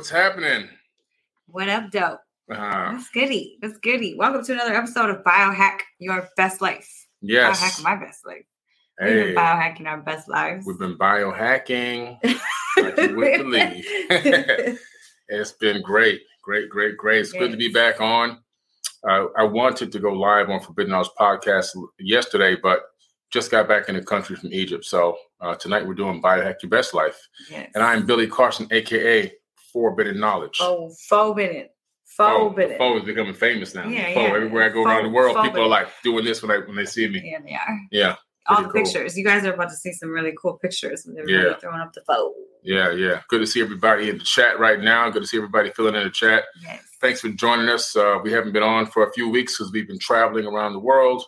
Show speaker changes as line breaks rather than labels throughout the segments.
what's happening?
What up, dope?
Uh,
That's goody. That's goody. Welcome to another episode of Biohack Your Best Life.
yes.
Biohack My Best Life. We've
Hey,
been biohacking our best lives.
we've been biohacking. like you would believe. It's been great, great, great, great. It's good to be back on. Uh, I wanted to go live on Forbidden House podcast yesterday, but just got back in the country from Egypt. So uh, tonight we're doing Biohack Your Best Life.
yes.
And I'm Billy Carson, aka Forbidden Knowledge.
Oh, forbidden. Forbidden.
Fo is becoming famous now.
Yeah,
Fo.
yeah.
Everywhere I go
Fo-
around the world, people are like doing this when they when they see me.
Yeah, they are.
Yeah,
All the
cool.
pictures. You guys are about to see some really cool pictures with everybody
Yeah.
throwing up the phone.
yeah, yeah. Good to see everybody in the chat right now. Good to see everybody filling in the chat.
Yes.
Thanks for joining us. Uh, we haven't been on for a few weeks because we've been traveling around the world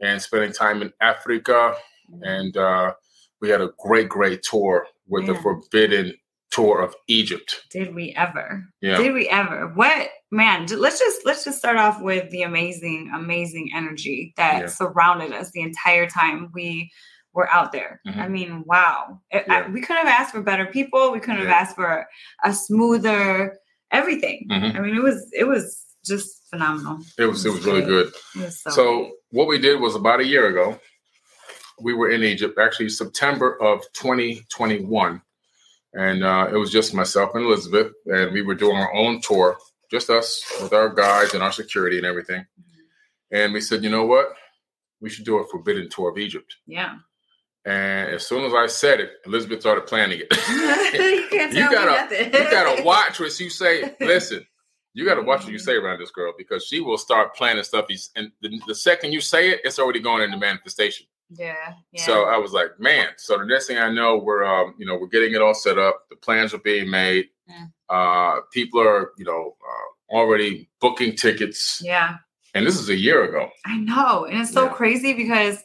and spending time in Africa. And uh, we had a great, great tour with the Forbidden Tour of Egypt.
Did we ever?
Yeah,
Did we ever? What man? Let's just let's just start off with the amazing, amazing energy that
Yeah.
surrounded us the entire time we were out there.
Mhm.
I mean, wow! It- I- we couldn't have asked for better people. We couldn't have asked for a smoother everything.
Mhm.
I mean, it was it was just phenomenal.
it was it was really good.
Was so,
So what we did was about a year ago, we were in Egypt, actually September of 2021. And uh, it was just myself and Elizabeth, and we were doing our own tour, just us with our guides and our security and everything. And we said, you know what? We should do a forbidden tour of Egypt.
yeah.
And as soon as I said it, Elizabeth started planning it.
you can't
You gotta- you gotta watch what you say. Listen, you gotta watch what you say around this girl because she will start planning stuff. And the, the second you say it, it's already going into manifestation.
Yeah. yeah.
So I was like, man. So the next thing I know, we're um, you know, we're getting it all set up. The plans are being made.
Yeah.
Uh, people are, you know, uh, already booking tickets.
yeah.
And this is a year ago.
I know, and it's so
Yeah.
crazy because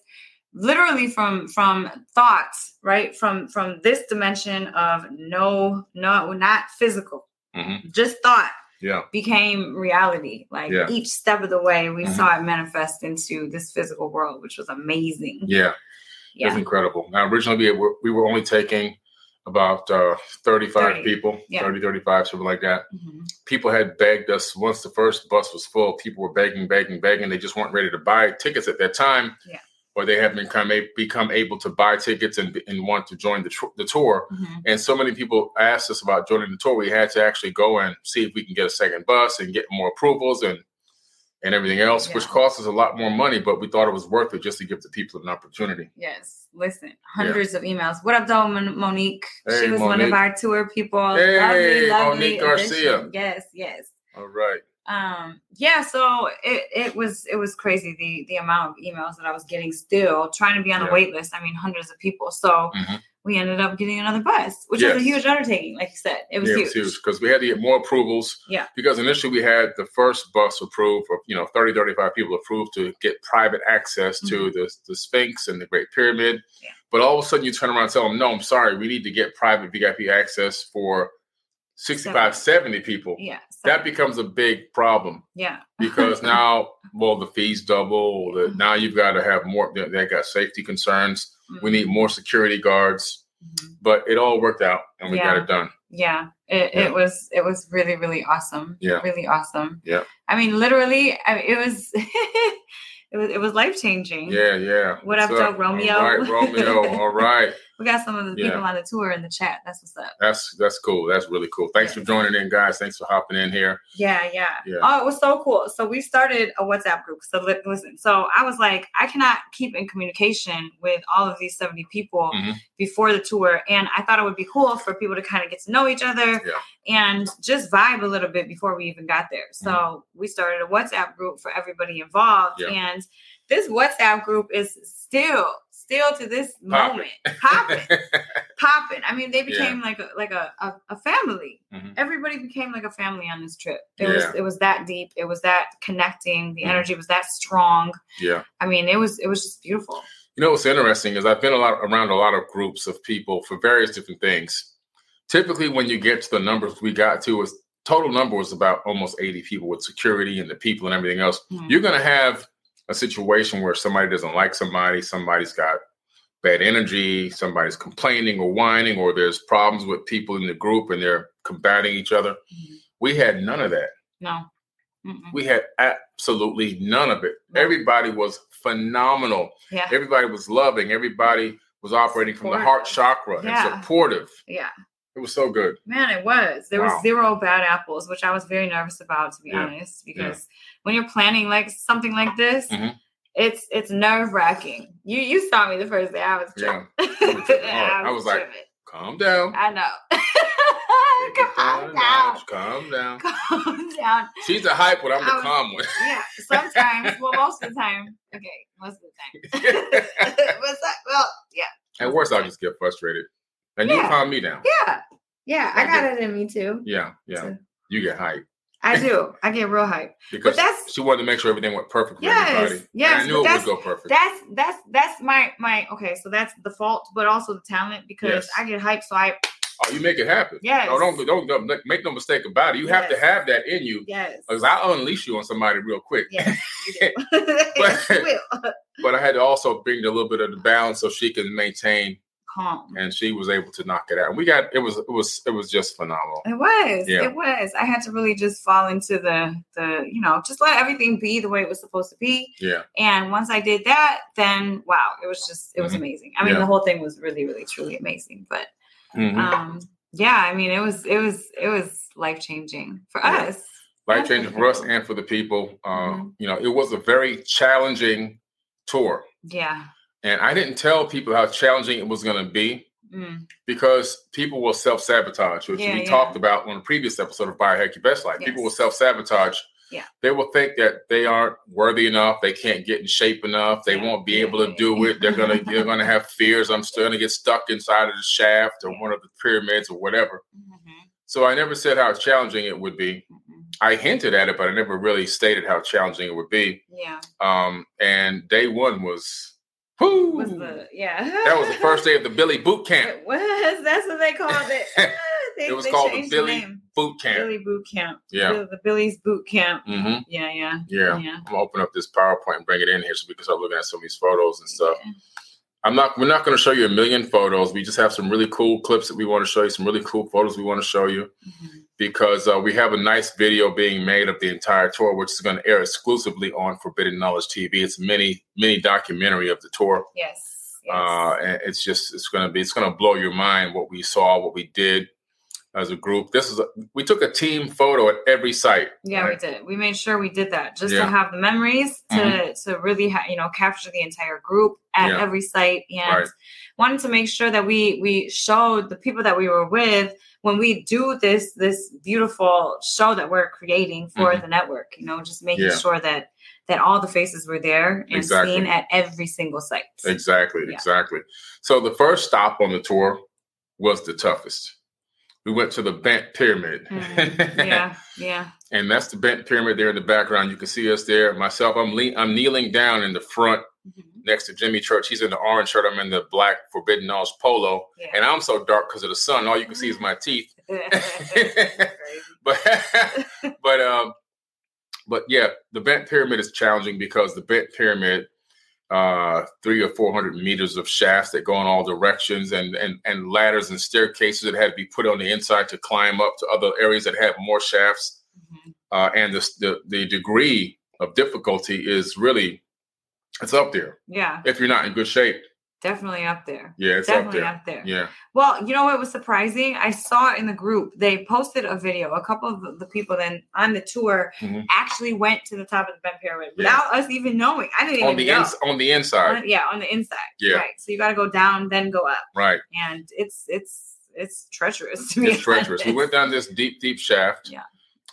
literally from from thoughts, right? From from this dimension of no, no, not physical,
hmm
just thought
Yeah.
became reality. Like
Yeah.
each step of the way, we
Mhm.
saw it manifest into this physical world, which was amazing.
Yeah.
Yeah,
incredible. Now, originally we were, we were only taking about uh, 35
30,
people,
yeah.
30, 35, something like that.
Mhm.
people had begged us once the first bus was full. People were begging, begging, begging. They just weren't ready to buy tickets at that time,
Yeah.
Or they haven't become become able to buy tickets and and want to join the tr- the tour.
Mhm.
And so many people asked us about joining the tour. We had to actually go and see if we can get a second bus and get more approvals and and everything else, which
Yeah.
cost us a lot more money. But we thought it was worth it just to give the people an opportunity.
Yes, listen, hundreds of emails. What up, though, Mon- Monique?
Hey,
she was one of our tour people.
Hey,
lovely, lovely
Monique Garcia.
Yes, yes.
All right.
Um yeah so it, it was it was crazy the the amount of emails that i was getting still trying to be on
Yeah.
a wait list i mean hundreds of people so
Mhm.
we ended up getting another bus which was a huge undertaking like you said it was
yeah,
huge,
it was huge because we had to get more approvals.
Yeah.
Because initially we had the first bus approved for, you know, 30, 35 people approved to get private access to the, the Sphinx and the Great Pyramid.
Mm-hmm. Yeah.
But all of a sudden you turn around and tell them, no, I'm sorry, we need to get private VIP access for 65, 70 people.
yeah
That becomes a big problem
yeah
because now, well, the fees double. The, now you've got to have more, they, they got safety concerns. We need more security guards,
Mhm.
but it all worked out and we got it done.
yeah it,
Yeah.
it was it was really really awesome
Yeah.
really awesome
Yeah.
i mean literally I mean, it was it was it was life changing
Yeah, yeah.
What up, Romeo?
All right, Romeo. All right.
We got some of the
Yeah.
people on the tour in the chat that's what's up
That's that's cool. That's really cool. Thanks for joining in, guys. Thanks for hopping in here.
Yeah, yeah,
Yeah.
Oh, it was so cool. So we started a WhatsApp group. So li- listen, so I was like, I cannot keep in communication with all of these 70 people
Mhm.
before the tour. And I thought it would be cool for people to kind of get to know each other
Yeah.
and just vibe a little bit before we even got there. So we started a WhatsApp group for everybody involved.
Mm-hmm.
And this WhatsApp group is still, still to this moment popping, popping. I mean, they became like a like a a, a family.
Mhm.
Everybody became like a family on this trip. It was it was that deep. It was that connecting. The
Mhm.
energy was that strong.
Yeah.
I mean, it was it was just beautiful.
You know what's interesting is I've been a lot around a lot of groups of people for various different things. Typically, when you get to the numbers we got to, was total number was about almost 80 people with security and the people and everything else.
Mhm.
You're going to have a situation where somebody doesn't like somebody, somebody's got bad energy, somebody's complaining or whining, or there's problems with people in the group and they're combating each other.
Mhm.
We had none of that.
No. Mm-mm.
We had absolutely none of it.
No.
Everybody was phenomenal.
Yeah.
Everybody was loving. Everybody was operating from the heart chakra
Yeah.
and supportive.
Yeah.
It was so good.
Man, it was. There
Wow.
was zero bad apples, which I was very nervous about, to be
Yeah.
honest, because when you're planning like something like this,
Mhm.
it's it's nerve wracking. You you saw me the first day. I was
Yeah.
tripping.
was. I was like,
tripping.
Calm down.
I know. Calm
down a. Calm down.
Calm down.
She's the hype one. I'm the
I was-
calm one.
Yeah, sometimes. well, most of the time. Okay, most of the time. but well, yeah,
At worst, I'll just get frustrated. And you calm me down.
yeah, yeah. I
I
got it in me too.
Yeah, yeah.
So-
You get hype.
I do. I get real hype.
Because
that's-
she wanted to make sure everything went perfect for
Yes,
everybody.
yes,
And I knew
but
it would go perfect.
That's that's that's my my okay. So that's the fault, but also the talent because
Yes.
I get hyped. So I
oh, you make it happen.
Oh, yes,
No, don't, don't don't make no mistake about it. You have to have that in you.
yes,
Because I'll unleash you on somebody real quick.
yes, you do. yes, you will.
But I had to also bring a little bit of the balance so she can maintain,
Calm.
and she was able to knock it out. And we got it was it was it was just phenomenal.
It was.
Yeah.
It was. I had to really just fall into the the you know just let everything be the way it was supposed to be.
Yeah,
And once I did that, then wow, it was just it was
Mhm.
amazing. I mean,
Yeah.
the whole thing was really really truly amazing. But
Mhm.
um, yeah, I mean, it was it was it was life changing for
Yeah.
us.
life changing for us and for the people. Uh,
Mhm.
You know, it was a very challenging tour,
Yeah.
And I didn't tell people how challenging it was going to be
Mm.
because people will self sabotage, which
Yeah,
we
yeah.
talked about on a previous episode of Biohack Your Best Life. People will self sabotage.
Yeah.
They will think that they aren't worthy enough. They can't get in shape enough. They
Yeah.
won't be able to do it. They're gonna they're gonna have fears. I'm still gonna get stuck inside of the shaft or one of the pyramids or whatever.
Mhm.
So I never said how challenging it would be. I hinted at it, but I never really stated how challenging it would be.
Yeah.
Um, and day one was,
Was the yeah.
that was the first day of the Billy Boot Camp.
It was. That's what they called it. Ah, they,
It was called the Billy
name.
Boot Camp.
Billy Boot Camp.
Yeah.
Bill- the Billy's Boot Camp.
hmm
Yeah, yeah,
Yeah.
yeah.
I'm gonna open up this PowerPoint and bring it in here so we can start looking at some of these photos and stuff.
Yeah.
I'm not. We're not going to show you a million photos. We just have some really cool clips that we want to show you. Some really cool photos we want to show you
Mhm.
because uh, we have a nice video being made of the entire tour, which is going to air exclusively on Forbidden Knowledge TV. It's a mini mini documentary of the tour.
Yes. yes.
Uh, and it's just it's going to be it's going to blow your mind what we saw, what we did as a group. This is a, we took a team photo at every site.
yeah,
right?
we did. We made sure we did that just
Yeah.
to have the memories to
Mhm.
to really ha- you know capture the entire group at
Yeah.
every site and
Right.
wanted to make sure that we we showed the people that we were with when we do this this beautiful show that we're creating for
Mhm.
the network. You know, just making
Yeah.
sure that that all the faces were there and
Exactly.
seen at every single site.
Exactly, exactly. So the first stop on the tour was the toughest. We went to the Bent Pyramid.
Mhm. yeah, yeah.
and that's the Bent Pyramid there in the background. You can see us there. Myself, I'm le- I'm kneeling down in the front
Mhm.
next to Jimmy Church. He's in the orange shirt. I'm in the black Forbidden Knowledge polo.
Yeah.
And I'm so dark because of the sun. All you can see is my teeth. But but um but yeah, the bent pyramid is challenging because the bent pyramid uh three or four hundred meters of shafts that go in all directions and and and ladders and staircases that had to be put on the inside to climb up to other areas that have more shafts.
Mhm.
uh and the the, the degree of difficulty is really it's up there.
Yeah,
if you're not in good shape
definitely up there.
yeah it's up
Definitely
there
up there.
yeah
Well, you know what was surprising? I saw in the group they posted a video. A couple of the people then on the tour
Mhm.
actually went to the top of the Bent Pyramid
Yeah.
without us even knowing. I didn't
on
even
the
know.
ins- on the inside
On- yeah, on the inside.
Yeah.
Right. So you got to go down, then go up,
right
and it's it's it's treacherous to
it's treacherous. We went down this deep, deep shaft,
Yeah.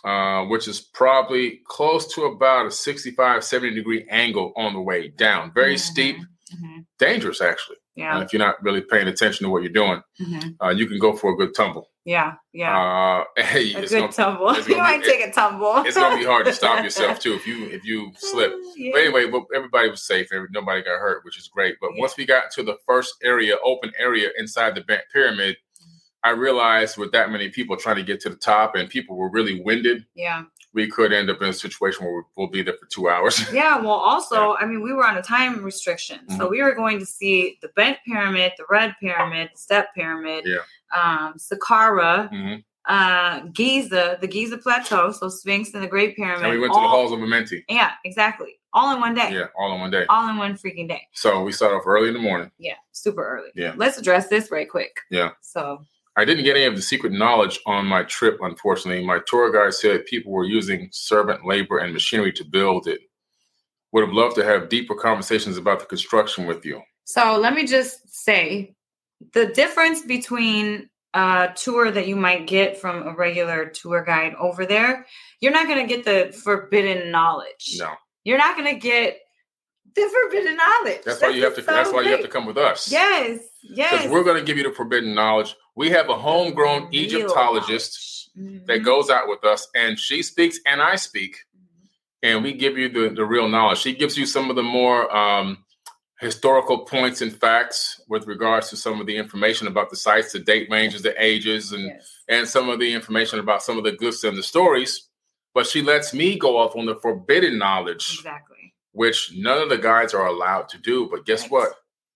uh, which is probably close to about a 65, 70 degree angle on the way down. Very
Mhm.
steep.
Mhm.
dangerous actually.
Yeah.
Uh, if you're not really paying attention to what you're doing,
Mhm.
uh, you can go for a good tumble.
Yeah. Yeah.
Uh, hey,
a good
gonna,
tumble. you might take a tumble.
it's gonna be hard to stop yourself too if you if you slip.
Yeah.
But anyway, but everybody was safe. Nobody got hurt, which is great. But
Yeah.
once we got to the first area, open area inside the Pyramid, I realized with that many people trying to get to the top and people were really winded,
Yeah.
We could end up in a situation where we'll be there for two hours.
Yeah. Well, also, I mean, we were on a time restriction, so
Mhm.
we were going to see the bent pyramid, the red pyramid, the step pyramid,
Yeah.
um, Saqqara,
Mhm.
uh, Giza, the Giza Plateau, so Sphinx and the Great Pyramid.
And we went to the halls of Amenti.
Yeah, exactly. All in one day.
Yeah, all in one day.
All in one freaking day.
So we start off early in the morning.
Yeah, super early.
Yeah.
Let's address this right quick.
Yeah.
So,
I didn't get any of the secret knowledge on my trip, unfortunately. My tour guide said people were using servant labor and machinery to build it. Would have loved to have deeper conversations about the construction with you.
so let me just say the difference between a tour that you might get from a regular tour guide over there, you're not going to get the forbidden knowledge.
No,
You're not going to get the forbidden knowledge.
that's why you have to.
so
That's why you have to come with us.
Yes. Yes.
Because we're going to give you the forbidden knowledge. We have a homegrown
Real
Egyptologist
knowledge.
that goes out with us, and she speaks and I speak, and we give you the, the real knowledge. She gives you some of the more um, historical points and facts with regards to some of the information about the sites, the date ranges, the ages, and
Yes.
and some of the information about some of the glyphs and the stories. But she lets me go off on the forbidden knowledge,
Exactly.
which none of the guides are allowed to do. But guess
Right.
what?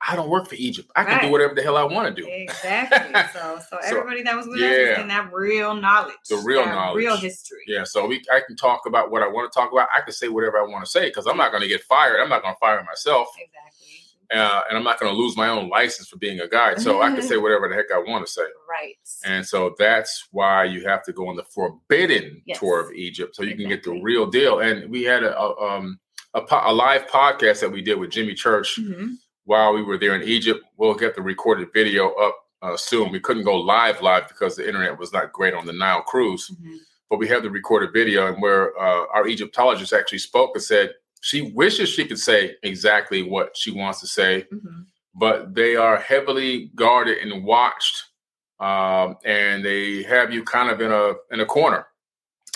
I don't work for Egypt. I can do whatever the hell I want to do.
Exactly. So, so everybody that was with us was
yeah.
getting that real knowledge,
The real knowledge.
real history.
Yeah, so we I can talk about what I want to talk about. I can say whatever I want to say because I'm not going to get fired. I'm not going to fire myself,
Exactly.
uh, and I'm not going to lose my own license for being a guide. So I can say whatever the heck I want to say.
Right.
And so that's why you have to go on the forbidden
Yes.
tour of Egypt, so you can get the real deal. And we had a, a um a, po- a live podcast that we did with Jimmy Church
Mhm.
While we were there in Egypt. We'll get the recorded video up uh, soon. We couldn't go live live because the internet was not great on the Nile cruise,
Mhm.
but we have the recorded video and where uh, our Egyptologist actually spoke and said she wishes she could say exactly what she wants to say
Mhm.
but they are heavily guarded and watched, um, and they have you kind of in a in a corner,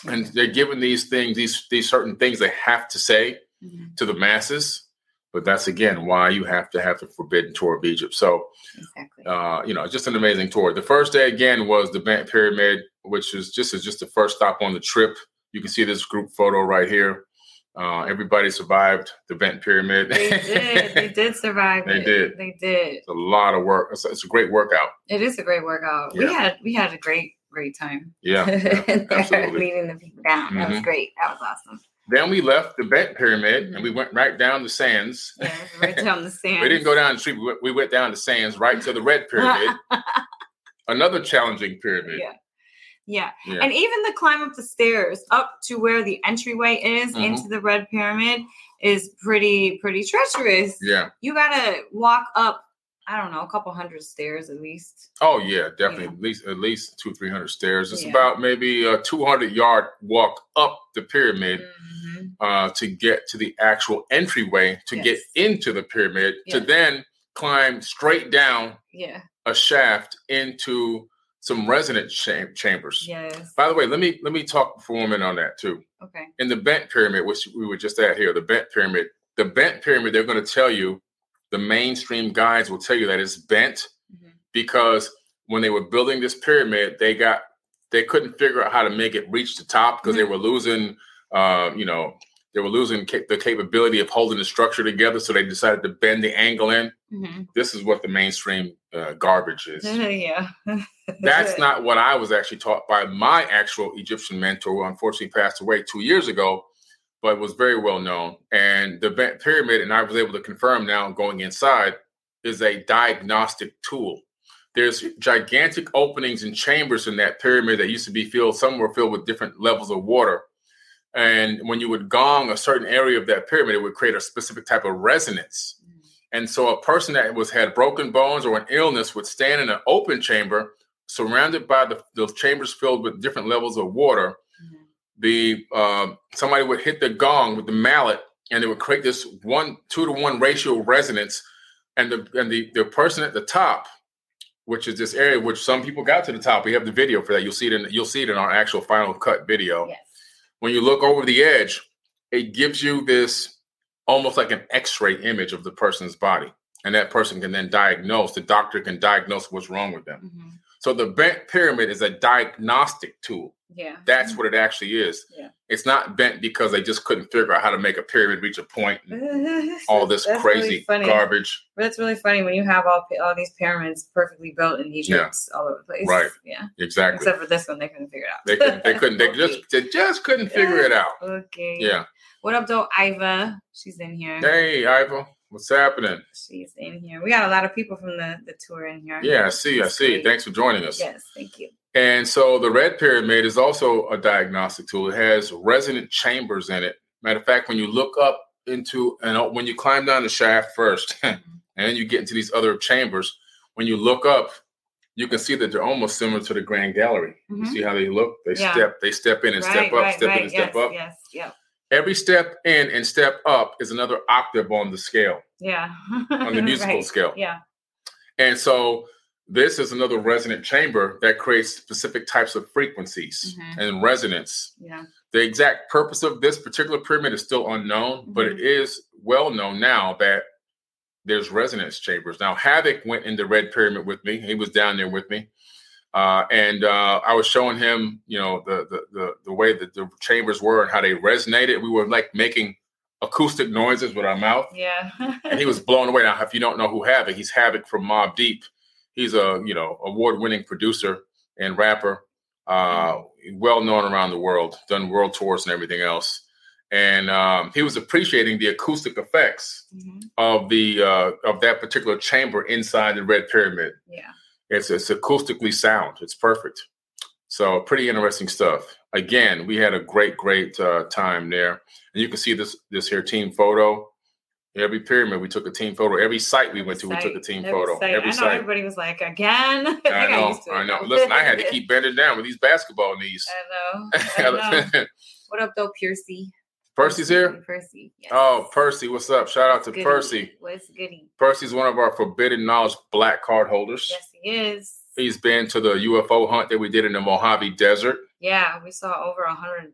and they're given these things, these these certain things they have to say
Mhm.
to the masses. But that's again why you have to have the forbidden tour of Egypt. So,
Exactly.
uh, you know, just an amazing tour. The first day again was the Bent Pyramid, which is just is just the first stop on the trip. You can see this group photo right here. Uh, everybody survived the Bent Pyramid.
they did. They did survive.
They
it.
did.
They did.
It's a lot of work. It's, it's a great workout.
It is a great workout. We had we had a great great time.
Yeah, yeah, absolutely.
leading the people down. That was
Mhm.
great. That was awesome.
Then we left the Bent Pyramid and we went right down the sands.
Yeah, right down the sand.
We didn't go down the street. We went, we went down the sands right to the Red Pyramid, another challenging pyramid.
yeah. Yeah.
Yeah.
And even the climb up the stairs up to where the entryway is
Mhm.
into the red pyramid is pretty pretty treacherous.
Yeah.
You gotta walk up, I don't know, a couple hundred stairs at least.
Oh yeah, definitely.
Yeah.
At least at least two three hundred stairs. It's
Yeah.
about maybe a two hundred yard walk up the pyramid
Mhm.
uh, to get to the actual entryway to get into the pyramid to then climb straight down
Yeah.
a shaft into some resident cham- chambers.
Yes.
By the way, let me let me talk for a minute on that too.
Okay.
In the bent pyramid, which we were just at here, the bent pyramid, the bent pyramid, they're going to tell you, the mainstream guides will tell you that it's bent
Mhm.
because when they were building this pyramid, they got they couldn't figure out how to make it reach the top because they were losing, uh, you know, they were losing ca- the capability of holding the structure together. So they decided to bend the angle in.
Mhm.
This is what the mainstream uh, garbage is.
yeah.
That's not what I was actually taught by my actual Egyptian mentor, who unfortunately passed away two years ago, but was very well known. And the Pyramid, and I was able to confirm now going inside, is a diagnostic tool. There's gigantic openings and chambers in that pyramid that used to be filled, some were filled with different levels of water. And when you would gong a certain area of that pyramid, it would create a specific type of resonance. Mm. And so a person that was had broken bones or an illness would stand in an open chamber surrounded by the, the chambers filled with different levels of water. The uh, somebody would hit the gong with the mallet, and it would create this one two to one ratio resonance and the and the the person at the top, which is this area which some people got to the top. We have the video for that. You'll see it in you'll see it in our actual final cut video.
Yes.
When you look over the edge, it gives you this almost like an X-ray image of the person's body, and that person can then diagnose. The doctor can diagnose what's wrong with them.
Mhm.
So the bent pyramid is a diagnostic tool.
Yeah.
That's what it actually is.
Yeah.
It's not bent because they just couldn't figure out how to make a pyramid reach a point all this crazy
really
garbage.
That's really funny when you have all all these pyramids perfectly built in Egypt all over the place.
Right.
Yeah.
Exactly.
Except for this one, they couldn't figure it out.
They couldn't. They couldn't. They
Okay.
just. They just couldn't figure it out.
Okay.
Yeah.
What up, though, Iva? She's in here.
Hey, Iva, what's happening?
She's in here. We got a lot of people from the the tour in here.
Yeah, I see. I see.
great.
Thanks for joining us.
Yes. Thank you.
And so the red pyramid is also a diagnostic tool. It has resonant chambers in it. Matter of fact, when you look up into and when you climb down the shaft first, and then you get into these other chambers, when you look up, you can see that they're almost similar to the Grand Gallery. You
Mhm.
see how they look? They
Yeah.
step, they step in and
right.
step up,
right.
step
right.
in and step
yes.
up.
Yes. Yep.
Every step in and step up is another octave on the scale,
Yeah.
on the musical scale.
Yeah.
And so this is another resonant chamber that creates specific types of frequencies
Mhm.
and resonance.
Yeah.
The exact purpose of this particular pyramid is still unknown, but
Mhm.
it is well known now that there's resonance chambers. Now, Havoc went in the red pyramid with me. He was down there with me. Uh, and uh, I was showing him, you know, the, the the the way that the chambers were and how they resonated. We were like making acoustic noises with our mouth
Yeah.
and he was blown away. Now, if you don't know who Havoc, he's Havoc from Mobb Deep. He's a you know award-winning producer and rapper, uh, well known around the world, done world tours and everything else. And um, he was appreciating the acoustic effects
Mhm.
of the uh, of that particular chamber inside the Red Pyramid.
Yeah.
It's it's acoustically sound. It's perfect. So pretty interesting stuff. Again, we had a great great uh, time there, and you can see this this here team photo. Every pyramid we took a team photo. Every site we went to, we took a team
Every
photo.
site.
Every
I know
site.
everybody was like, again. They
I know,
to
I know. Listen, I had to keep bending down with these basketball knees.
I know. I know. what up, though, Piercy?
Percy's here.
Percy. Yes.
Oh, Percy, what's up? Shout out to
Goody.
Percy.
What's goody?
Percy's one of our forbidden knowledge black card holders.
Yes, he is.
He's been to the UFO hunt that we did in the Mojave Desert.
Yeah, we saw over a hundred.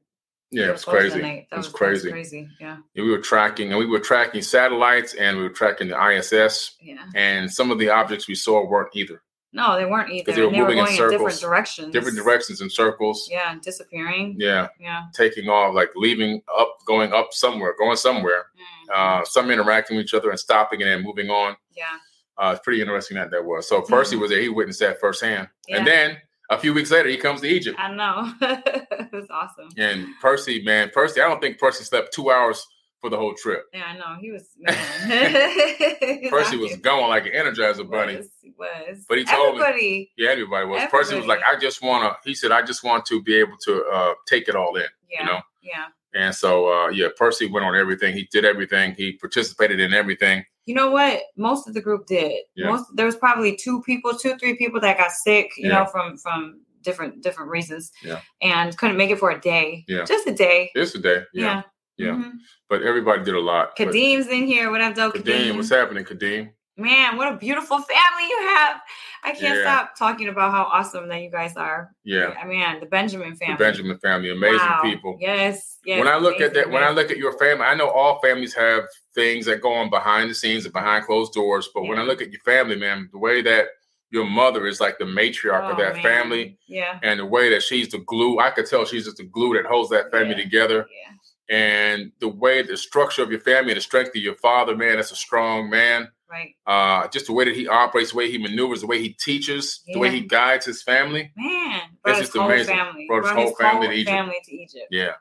Yeah, it
was
crazy. It was
was,
crazy.
crazy. Yeah,
And we were tracking, and we were tracking satellites, and we were tracking the ISS,
yeah.
and some of the objects we saw weren't either.
No, they weren't either.
they were
and they were
moving in
going in, different directions.
Different directions and circles.
Yeah, and disappearing.
Yeah,
Yeah.
taking off, like leaving up, going up somewhere, going somewhere.
Mhm.
Uh, some interacting with each other and stopping and then moving on.
yeah.
Uh, it's pretty interesting that that was. So Percy
Mhm.
was there. He witnessed that firsthand. And then a few weeks later, he comes to Egypt.
I know. it was awesome.
And Percy, man, Percy, I don't think Percy slept two hours for the whole trip.
Yeah, I know. He was man.
Percy was going like an Energizer bunny.
Was, he was.
But he told me- Yeah, everybody was. Percy was like, I just want to, he said, I just want to be able to uh, take it all in.
Yeah.
know?
Yeah.
And so, uh, yeah, Percy went on everything. He did everything. He participated in everything.
You know what? Most of the group did.
Yeah.
Most there was probably two people, two, three people that got sick, you
Yeah.
know, from from different different reasons.
Yeah.
And couldn't make it for a day.
Yeah.
Just a day.
This today. Yeah.
Yeah.
Yeah.
Mhm.
But everybody did a lot. But
in here. What up, though,
Kadeem,
Kadeem?
what's happening, Kadeem?
Man, what a beautiful family you have. I can't
Yeah.
stop talking about how awesome that you guys are.
Yeah.
I mean, the Benjamin family.
The Benjamin family, amazing
Wow.
people.
Yes. Yes.
when I look at that, when I look at your family, I know all families have things that go on behind the scenes and behind closed doors. But when I look at your family, man, the way that your mother is like the matriarch of
Oh,
that
man.
family,
Yeah.
and the way that she's the glue, I could tell she's just the glue that holds that family
Yeah.
together.
Yeah.
And the way the structure of your family, and the strength of your father, man, that's a strong man.
Right.
Uh, just the way that he operates, the way he maneuvers, the way he teaches, the way he guides his family.
Man. His
just amazing.
family.
Brought his whole family to Egypt.
family to Egypt.
Yeah.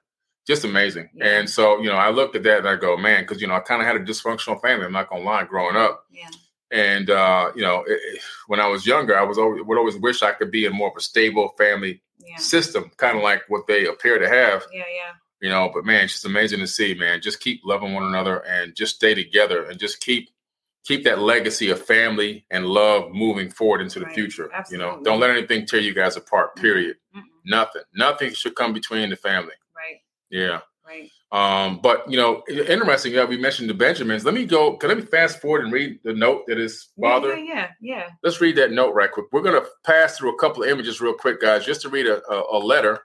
Just amazing.
Yeah.
And so, you know, I looked at that and I go, man, because, you know, I kind of had a dysfunctional family. I'm not going to lie, growing up.
Yeah.
And, uh, you know, it- when I was younger, I was always, would always wish I could be in more of a stable family
Yeah.
system, kind of like what they appear to have,
Yeah. Yeah.
you know. But man, it's just amazing to see, man. Just keep loving one another and just stay together and just keep keep that legacy of family and love moving forward into the
Right.
future. You know, don't let anything tear you guys apart. Period.
Mm-mm.
Nothing. Nothing should come between the family.
Right.
Yeah.
Right.
Um, but you know, interesting. Yeah, we mentioned the Benjamins. Let me go. Can let me fast forward and read the note that his father.
Yeah, yeah, yeah.
Let's read that note right quick. We're gonna pass through a couple of images real quick, guys, just to read a, a, a letter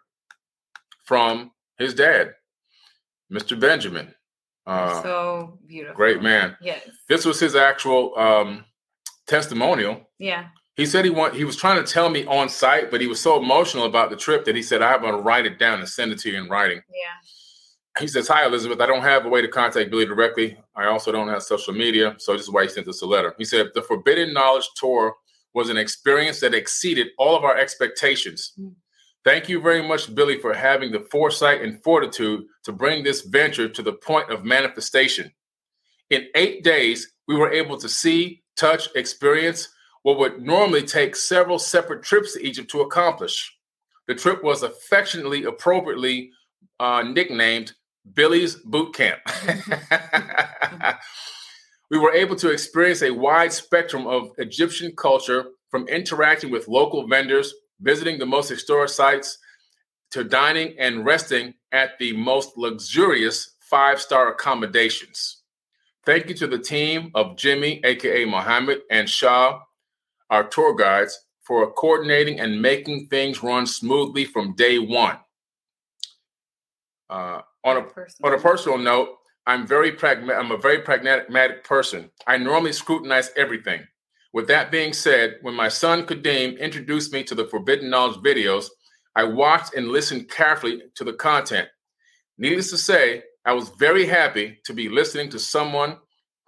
from his dad, Mr. Benjamin. Uh,
so beautiful.
great man.
Yes.
This was his actual um, testimonial.
Yeah.
He said he want he was trying to tell me on site, but he was so emotional about the trip that he said I'm going to write it down and send it to you in writing.
Yeah.
He says, "Hi Elizabeth, I don't have a way to contact Billy directly. I also don't have social media, so this is why he sent us a letter." He said, "The Forbidden Knowledge Tour was an experience that exceeded all of our expectations."
Mm.
Thank you very much, Billy, for having the foresight and fortitude to bring this venture to the point of manifestation. In eight days, we were able to see, touch, experience what would normally take several separate trips to Egypt to accomplish. The trip was affectionately, appropriately uh, nicknamed Billy's Boot Camp. we were able to experience a wide spectrum of Egyptian culture from interacting with local vendors, visiting the most historic sites, to dining and resting at the most luxurious five star accommodations. Thank you to the team of Jimmy, aka Mohammed, and Shah, our tour guides, for coordinating and making things run smoothly from day one. Uh, on a on a personal note, I'm very pragmatic. I'm a very pragmatic person. I normally scrutinize everything. With that being said, when my son Kadeem introduced me to the Forbidden Knowledge videos, I watched and listened carefully to the content. Needless to say, I was very happy to be listening to someone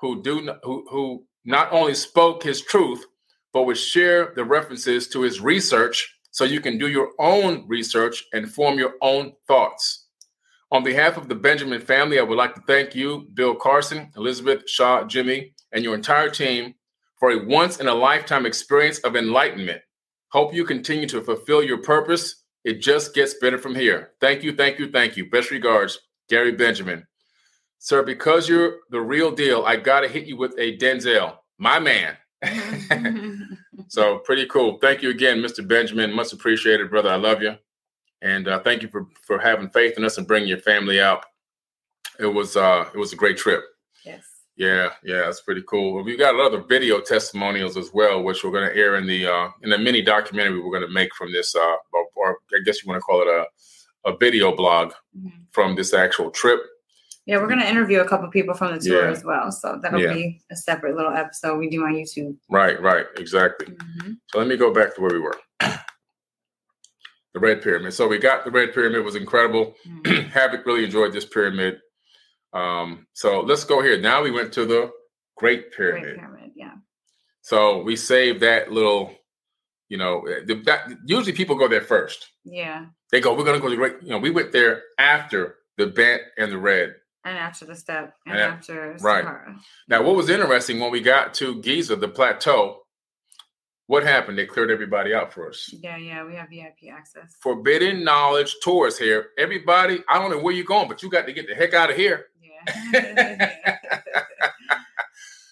who do who who not only spoke his truth, but would share the references to his research so you can do your own research and form your own thoughts. On behalf of the Benjamin family, I would like to thank you, Bill Carson, Elizabeth, Shaw, Jimmy, and your entire team for a once in a lifetime experience of enlightenment. Hope you continue to fulfill your purpose. It just gets better from here. Thank you, thank you, thank you. Best regards, Gary Benjamin. Sir, because you're the real deal, I got to hit you with a Denzel, my man. so pretty cool. Thank you again, Mr. Benjamin. Much appreciated, brother. I love you. And uh, thank you for, for having faith in us and bringing your family out. It was uh, it was a great trip. Yeah, yeah, that's pretty cool. We've got a lot other video testimonials as well, which we're going to air in the uh, in the mini documentary we're going to make from this, uh, or, or I guess you want to call it a a video blog
Mhm.
from this actual trip.
Yeah, we're gonna interview a couple people from the tour
Yeah.
as well, so that'll
Yeah.
be a separate little episode we do on YouTube.
Right, right, exactly.
Mhm.
So let me go back to where we were. the Red Pyramid. So we got the Red Pyramid. It was incredible.
Mhm.
Havoc really enjoyed this pyramid. Um, so let's go here. Now we went to the Great Pyramid.
Great pyramid, yeah.
So we saved that little, you know, that usually people go there first.
Yeah.
They go, we're gonna go to the Great. You know, we went there after the Bent and the Red.
And after the step and
Yeah,
after
right.
Saqqara.
Now, what was interesting when we got to Giza, the plateau, what happened? They cleared everybody out for us.
Yeah, yeah, we have VIP access.
Forbidden knowledge tours here. Everybody, I don't know where you're going, but you got to get the heck out of here.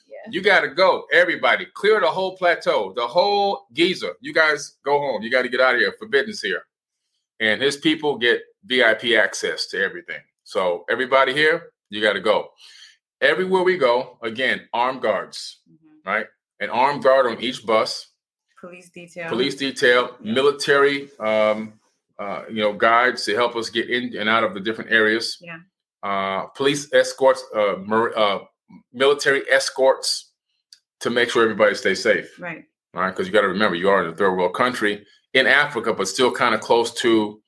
Yeah.
You got to go. Everybody, clear the whole plateau, the whole Giza. You guys go home. You got to get out of here. Forbidden's here. And his people get VIP access to everything. So, everybody here, you got to go. Everywhere we go, again, armed guards,
Mhm.
right? An armed guard on each bus,
Police detail.
police detail, military, um, uh, you know, guides to help us get in and out of the different areas.
Yeah.
Uh, police escorts, uh, uh, military escorts to make sure everybody stays safe.
Right.
All right, because you got to remember you are in a third world country in Africa, but still kind of close to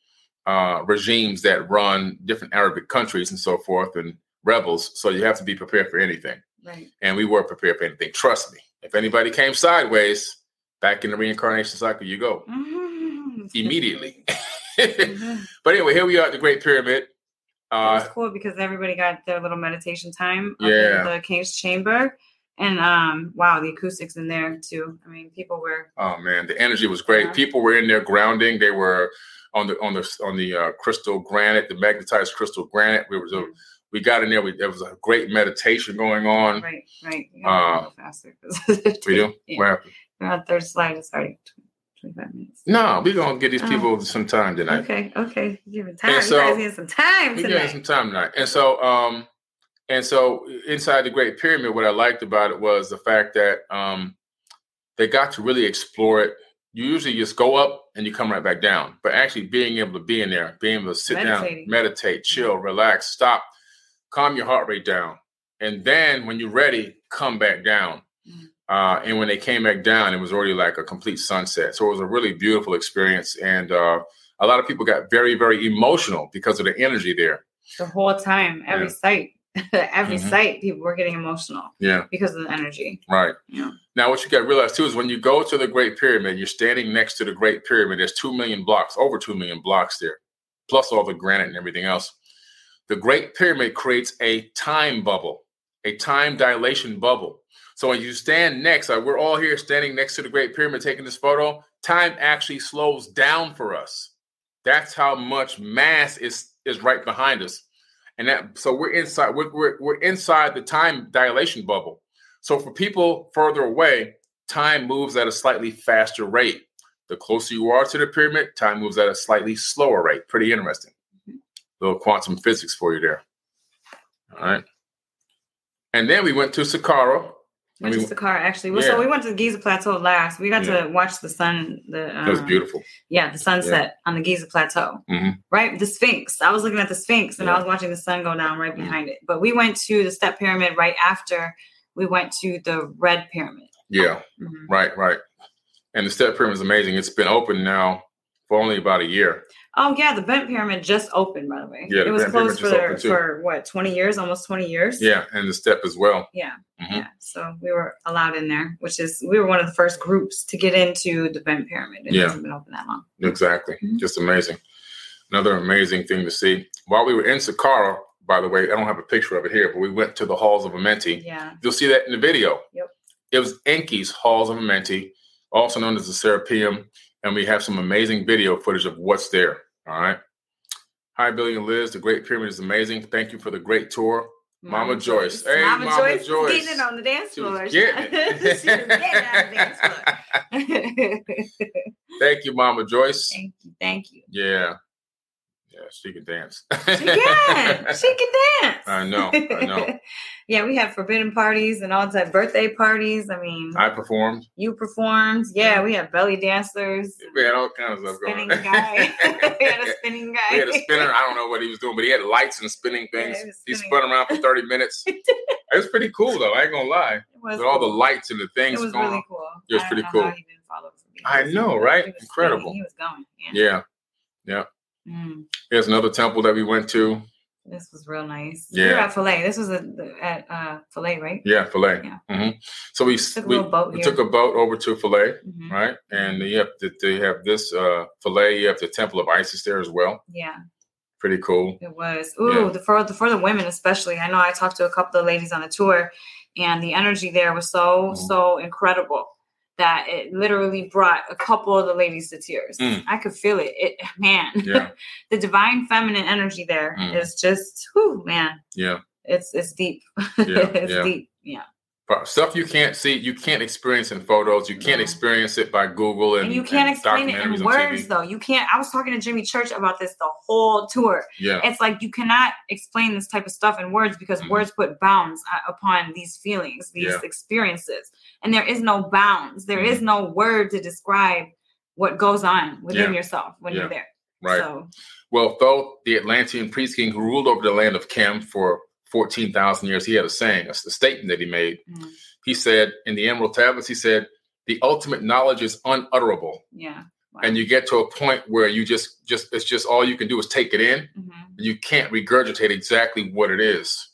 uh, regimes that run different Arabic countries and so forth, and rebels. So you have to be prepared for anything,
Right.
and we were prepared for anything. Trust me. If anybody came sideways, back in the reincarnation cycle, you go
Mhm.
immediately.
Mhm.
but anyway, here we are at the Great Pyramid.
It was
Uh,
cool because everybody got their little meditation time
Yeah.
in the king's chamber. And um, wow, the acoustics in there too. I mean, people were
oh man, the energy was great.
Yeah.
People were in there grounding. They were on the on the on the uh, crystal granite, the magnetized crystal granite. We was a,
Mm.
we got in there. We, there was a great meditation going on.
right, right.
Uh,
faster.
We do.
Yeah.
What happened?
Our third slide is already 25 minutes.
No, we're gonna give these
Oh.
people some time tonight.
Okay, okay. Give it time.
And
you
so-
guys need some time tonight.
We're some time tonight. And so um and so inside the Great Pyramid, what I liked about it was the fact that um they got to really explore it. You usually just go up and you come right back down. But actually being able to be in there, being able to sit
Meditating.
down, meditate, chill, relax, stop, calm your heart rate down. And then when you're ready, come back down. Uh, and when they came back down, it was already like a complete sunset. So it was a really beautiful experience. And uh, a lot of people got very, very emotional because of the energy there.
the whole time, every
Yeah.
site, every
Mhm.
site, people were getting emotional
Yeah,
because of the energy.
right.
Yeah.
Now, what you got to realize too is when you go to the Great Pyramid, you're standing next to the Great Pyramid. There's two million blocks, over two million blocks there, plus all the granite and everything else. The Great Pyramid creates a time bubble, a time dilation bubble. So when you stand next, like we're all here standing next to the Great Pyramid taking this photo, time actually slows down for us. That's how much mass is is right behind us, and that so we're inside. We're we're, we're inside the time dilation bubble. So for people further away, time moves at a slightly faster rate. The closer you are to the pyramid, time moves at a slightly slower rate. Pretty interesting. Little quantum physics for you there. All right. And then we went to Saqqara.
Went
I mean,
to Saqqara actually.
Yeah.
So we went to the Giza Plateau last. We got
Yeah.
to watch the sun. The
That was
um,
beautiful.
Yeah, the sunset on the Giza Plateau.
Mhm.
Right, the Sphinx. I was looking at the Sphinx and I was watching the sun go down right
Mhm.
behind it. But we went to the Step Pyramid right after we went to the Red Pyramid.
Yeah,
Mhm.
right, right. And the step pyramid is amazing. It's been open now for only about a year.
Oh yeah, the Bent Pyramid just opened by the way.
Yeah, the
it was
Bent
closed for for what twenty years, almost twenty years.
Yeah, and the step as well.
Yeah.
Mhm.
Yeah. So we were allowed in there, which is we were one of the first groups to get into the Bent Pyramid. It
Yeah.
hasn't been open that long.
Exactly.
Mhm.
Just amazing. Another amazing thing to see. While we were in Saqqara, by the way, I don't have a picture of it here, but we went to the halls of Amenti.
Yeah.
You'll see that in the video.
Yep.
It was Enki's halls of Amenti, also known as the Serapeum, and we have some amazing video footage of what's there. All right. Hi, Billy and Liz. The Great Pyramid is amazing. Thank you for the great tour. Mama Joyce. Hey,
Mama,
Mama
Joyce,
Joyce.
getting it on the dance
She
floor.
was getting
She was getting it on the dance floor.
Thank you, Mama Joyce.
thank you. Thank you.
Yeah. Yeah, she can dance.
She can. She can dance.
I know, I know.
yeah, we had forbidden parties and all type birthday parties. I mean,
I performed.
you performed. Yeah, we had belly dancers.
We had all kinds of stuff
Spinning
going.
guy. we had a spinning guy.
we had a spinner. I don't know what he was doing, but he had lights and spinning things.
he
he
spinning.
spun around for 30 minutes. it was pretty cool, though. I ain't going to lie.
It was
With all the lights and the
It
things
was
going
really cool.
It was pretty cool.
how he didn't fall over
I know, right?
He
Incredible.
spinning. He was going. Yeah.
Yeah.
Mm,
Here's another temple that we went to.
this was real nice. We were
Yeah.
at Philae. This was at, uh, Philae, right?
Yeah, Philae.
Yeah.
hmm So we,
Took a
we,
boat
we took a boat over to Philae,
Mhm.
right? And you have the, they have this uh, Philae. You have the Temple of Isis there as well.
Yeah,
Pretty cool.
it was. Ooh,
Yeah.
the, for the for the women especially. I know I talked to a couple of ladies on the tour, and the energy there was so
Mhm.
so incredible that it literally brought a couple of the ladies to tears.
Mm.
I could feel it. It man,
Yeah.
the divine feminine energy there is
Mm.
just, whew, man,
Yeah.
it's it's deep.
Yeah,
it's
yeah.
deep. Yeah.
Stuff you can't see, you can't experience in photos. You can't experience it by Google and,
And you can't
and
explain it in words though. You can't. I was talking to Jimmy Church about this the whole tour.
Yeah.
It's like you cannot explain this type of stuff in words because
Mhm.
words put bounds uh, upon these feelings, these
Yeah.
experiences. And there is no bounds. There is
Mhm.
no word to describe what goes on within
Yeah.
yourself when
Yeah.
you're there.
Right.
So,
Well, though the Atlantean priest king who ruled over the land of Khem for 14,000 years, he had a saying, a, a statement that he made.
mm,
He said, in the Emerald Tablets, he said, the ultimate knowledge is unutterable.
yeah. Wow.
And you get to a point where you just, just, it's just all you can do is take it in.
Mhm.
You can't regurgitate exactly what it is,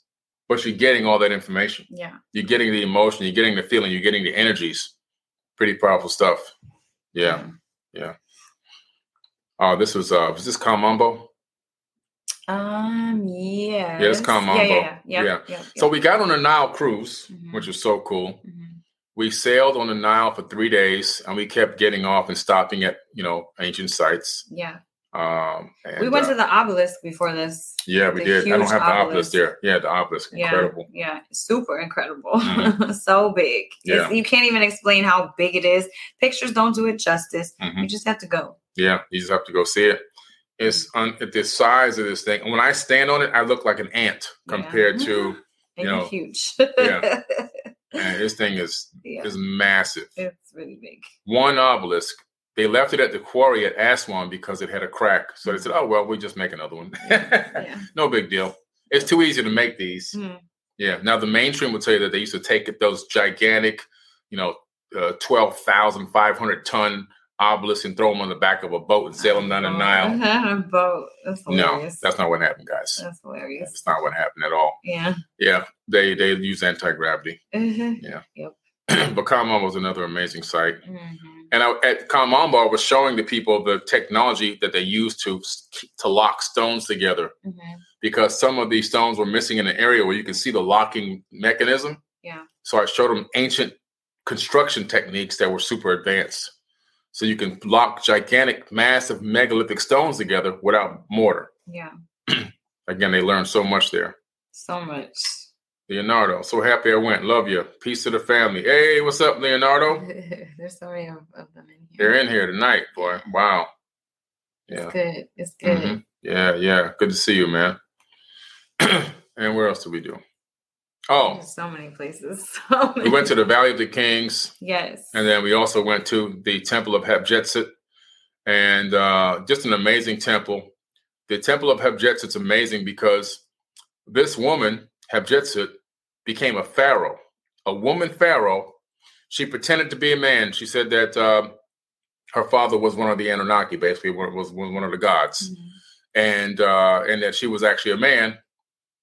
but you're getting all that information.
Yeah.
You're getting the emotion, you're getting the feeling, you're getting the energies. Pretty powerful stuff. Yeah. Yeah. Oh, this was, uh, was this Kom Ombo?
Um. Yeah.
it's Kom Ombo.
Yeah. Yeah. Yeah.
Yeah.
yeah, yeah,
So we got on a Nile cruise,
Mhm.
which was so cool.
Mhm.
We sailed on the Nile for three days, and we kept getting off and stopping at you know ancient sites.
yeah.
Um,
we went
uh,
to the obelisk before this.
yeah, we did. I don't have the obelisk there. Yeah, the obelisk, incredible.
Yeah, yeah, super incredible.
Mhm.
so big. It's-
Yeah.
you can't even explain how big it is. Pictures don't do it justice.
Mhm.
You just have to go.
Yeah, you just have to go see it. It's on the size of this thing. And when I stand on it, I look like an ant
Yeah.
compared to.
And
You know,
huge.
yeah. Man, this thing is
Yeah,
is massive.
it's really big.
One obelisk. They left it at the quarry at Aswan because it had a crack. So they said, "Oh well, we just make another one.
Yeah.
no big deal. It's too easy to make these."
Mhm.
Yeah. Now the mainstream will tell you that they used to take those gigantic, you know, uh, twelve thousand five hundred ton obelisks and throw them on the back of a boat and sail them down the Nile.
a boat. That's
No, that's not what happened, guys.
That's hilarious.
That's not what happened at all.
Yeah.
Yeah, they they use anti gravity.
Mhm. Yeah. Yep.
But Kom Ombo was another amazing site.
Mhm.
And I, at Kom Ombo, I was showing the people the technology that they use to to lock stones together
Mhm.
because some of these stones were missing in an area where you can see the locking mechanism.
Yeah.
So I showed them ancient construction techniques that were super advanced. So you can lock gigantic, massive megalithic stones together without mortar.
Yeah.
Again, they learned so much there.
So much.
Leonardo, so happy I went. Love you. Peace to the family. Hey, what's up, Leonardo?
There's so many of, of them in here.
They're in here tonight, boy. Wow. Yeah.
It's good. It's good.
Mhm. Yeah, yeah. Good to see you, man. and where else did we do? Oh,
There's so many places. So
we went to the Valley of the Kings,
Yes.
and then we also went to the Temple of Hatshepsut, and uh, just an amazing temple. The Temple of Hatshepsut's amazing because this woman, Hatshepsut, became a pharaoh, a woman pharaoh. She pretended to be a man. She said that um, her father was one of the Anunnaki, basically, was, was one of the gods.
Mhm.
and uh, and that she was actually a man,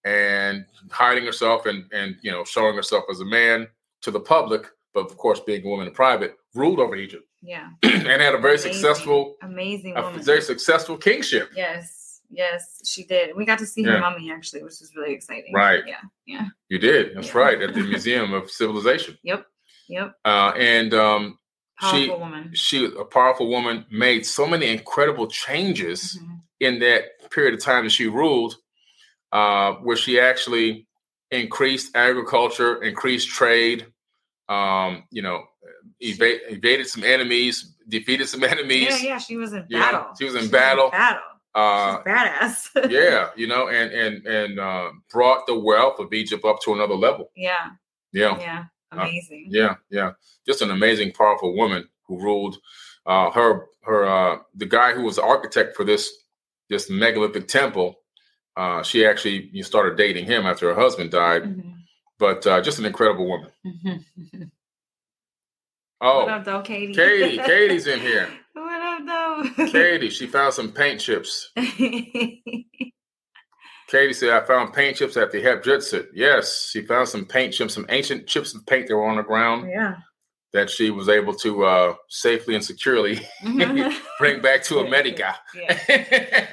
and hiding herself and and you know showing herself as a man to the public, but of course being a woman in private, ruled over Egypt
Yeah.
and had a very
Amazing.
successful,
Amazing
a very successful kingship.
yes. Yes, she did. We got to see her mummy actually, which was really exciting.
Right.
Yeah. Yeah.
You did, that's
Yeah.
right, at the Museum of Civilization,
Yep. Yep.
uh, and um, she
woman.
she a powerful woman made so many incredible changes.
Mhm.
in that period of time that she ruled, uh, where she actually increased agriculture, increased trade, um, you know, eva- evaded some enemies, defeated some enemies.
Yeah, yeah. She was in battle.
know, she was in battle.
battle.
Uh,
She's badass.
yeah, you know, and and and uh, brought the wealth of Egypt up to another level.
yeah.
Yeah,
Yeah. Amazing.
yeah, yeah. Just an amazing, powerful woman who ruled. Uh, her her uh, the guy who was the architect for this this megalithic temple. Uh, she actually you started dating him after her husband died,
Mhm.
but uh, just an incredible woman. Oh,
What up, though, Katie?
Katie, Katie's in here.
What up, though?
Katie, she found some paint chips. Katie said, I found paint chips at the Hatshepsut. Yes, she found some paint chips, some ancient chips of paint that were on the ground
yeah.
that she was able to uh, safely and securely bring back to America.
Yeah.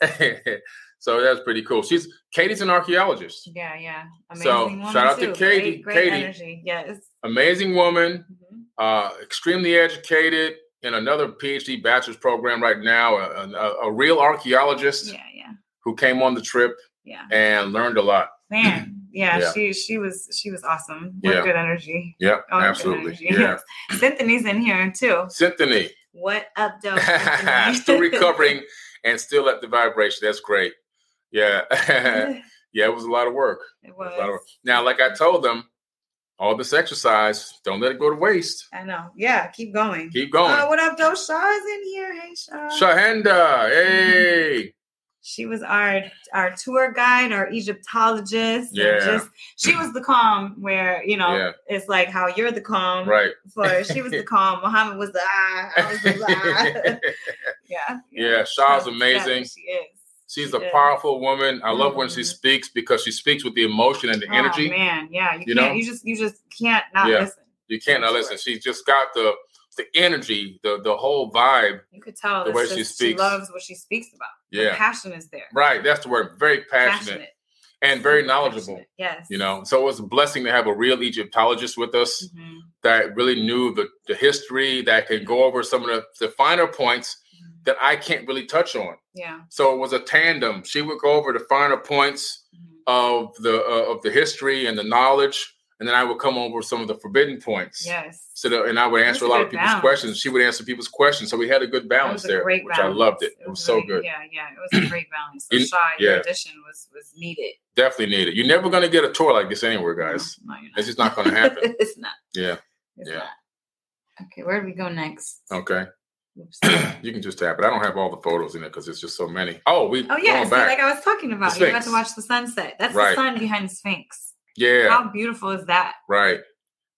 Yes.
so that's pretty cool. She's Katie's an archaeologist,
Yeah, yeah. Amazing
So, shout out to. Katie.
Great, great
Katie.
energy. Yes.
amazing woman,
Mhm.
uh, extremely educated in another PhD bachelor's program right now. A, a, a real archaeologist
Yeah, yeah,
who came on the trip
yeah.
and learned a lot.
Man, yeah,
Yeah.
she she was she was awesome. What
Yeah.
good energy.
Yeah,
Oh,
absolutely.
energy.
Yeah,
Cynthia's in here too.
Symphony,
What up, though?
Still recovering and still at the vibration. That's great. Yeah, yeah, it was a lot of work.
it
It was
was.
lot of work. Now, like I told them, all this exercise, don't let it go to waste.
I know. Yeah, keep going.
Keep going.
Oh, what up, though? Shaw's in here. Hey, Shaw.
Shahenda, hey.
She was our our tour guide, our Egyptologist.
Yeah.
Just she was the calm where, you know,
Yeah.
it's like how you're the calm.
Right.
For she was the calm. Muhammad was the ah. I was the ah. yeah.
Yeah,
Yeah,
amazing.
She is.
She's a powerful woman. I love when she
Mhm.
speaks because she speaks with the emotion and the
Oh,
energy.
man, yeah. You,
You
can't
know?
you just you just can't not
Yeah.
listen.
You can't not
Sure.
listen. She's just got the the energy, the the whole vibe.
You could tell
The way
just,
she
she
speaks.
loves what she speaks about. The
Yeah.
passion is there.
Right. That's the word. Very passionate, and very knowledgeable.
passionate. Yes.
You know, so it was a blessing to have a real Egyptologist with us
Mhm.
that really knew the, the history, that could go over some of the, the finer points that I can't really touch on.
Yeah.
So it was a tandem. She would go over the finer points
Mhm.
of the uh, of the history and the knowledge, and then I would come over some of the forbidden points.
Yes.
So that, and I would answer a lot of people's
balance.
questions. She would answer people's questions. So we had a good
It
balance
was a
there,
great
which I loved it. It was so
really-
good.
Yeah, yeah. It was a great balance. So
You-
Shaw,
yeah.
addition was was needed.
Definitely needed. You're never going to get a tour like this anywhere, guys.
No, no,
It's just not going to happen.
it's not.
yeah.
It's
Yeah.
not. Okay, where do we go next?
Okay. You can just tap it. I don't have all the photos in it because it's just so many. Oh, we.
Oh yeah,
going
see,
back.
like I was talking about, you got to watch the sunset. That's
Right.
the sun behind the Sphinx.
yeah.
How beautiful is that?
right.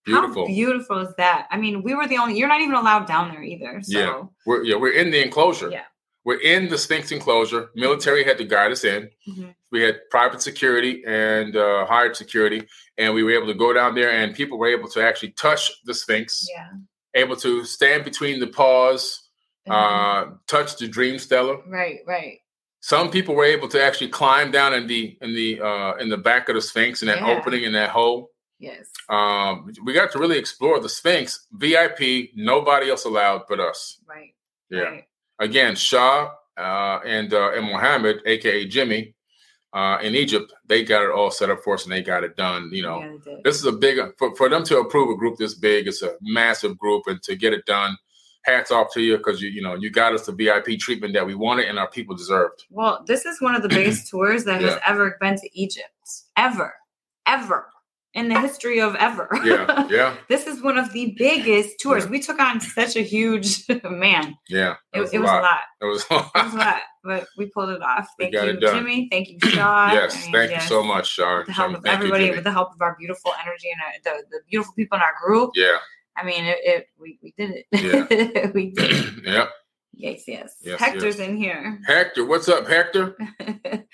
Beautiful.
How beautiful is that? I mean, we were the only. You're not even allowed down there either. So
Yeah. We're yeah, we're in the enclosure.
Yeah.
We're in the Sphinx enclosure. Military had to guide us in.
Mhm.
We had private security and uh, hired security, and we were able to go down there, and people were able to actually touch the Sphinx,
yeah.
able to stand between the paws,
Mhm.
uh, touch the Dream Stela.
right, right.
Some people were able to actually climb down in the in the uh, in the back of the Sphinx in that
Yeah.
opening in that hole.
Yes.
Um, we got to really explore the Sphinx. VIP, nobody else allowed but us.
Right.
Yeah.
Right.
again, Shah uh, and uh, and Mohammed, aka Jimmy, uh, in Egypt, they got it all set up for us and they got it done. You know,
Yeah,
this is a big for, for them to approve a group this big. It's a massive group, and to get it done, hats off to you because you you know you got us the VIP treatment that we wanted and our people deserved.
Well, this is one of the biggest tours that has ever been to Egypt. Ever. Ever. In the history of ever.
Yeah, yeah,
this is one of the biggest tours. We took on such a huge man.
yeah.
It, it was a lot.
It was.
It was a lot, but we pulled it off. Thank you. Jimmy. Thank you, Shaw.
yes,
I mean,
thank
yes.
you so much, Shah.
With the help
Thank
of
you,
everybody,
Jimmy.
with the help of our beautiful energy and our, the, the beautiful people in our group.
Yeah,
I mean, it, it we, we did it. we did it.
yeah.
Yes, yes.
Yes,
Hector's in here.
Hector, what's up, Hector?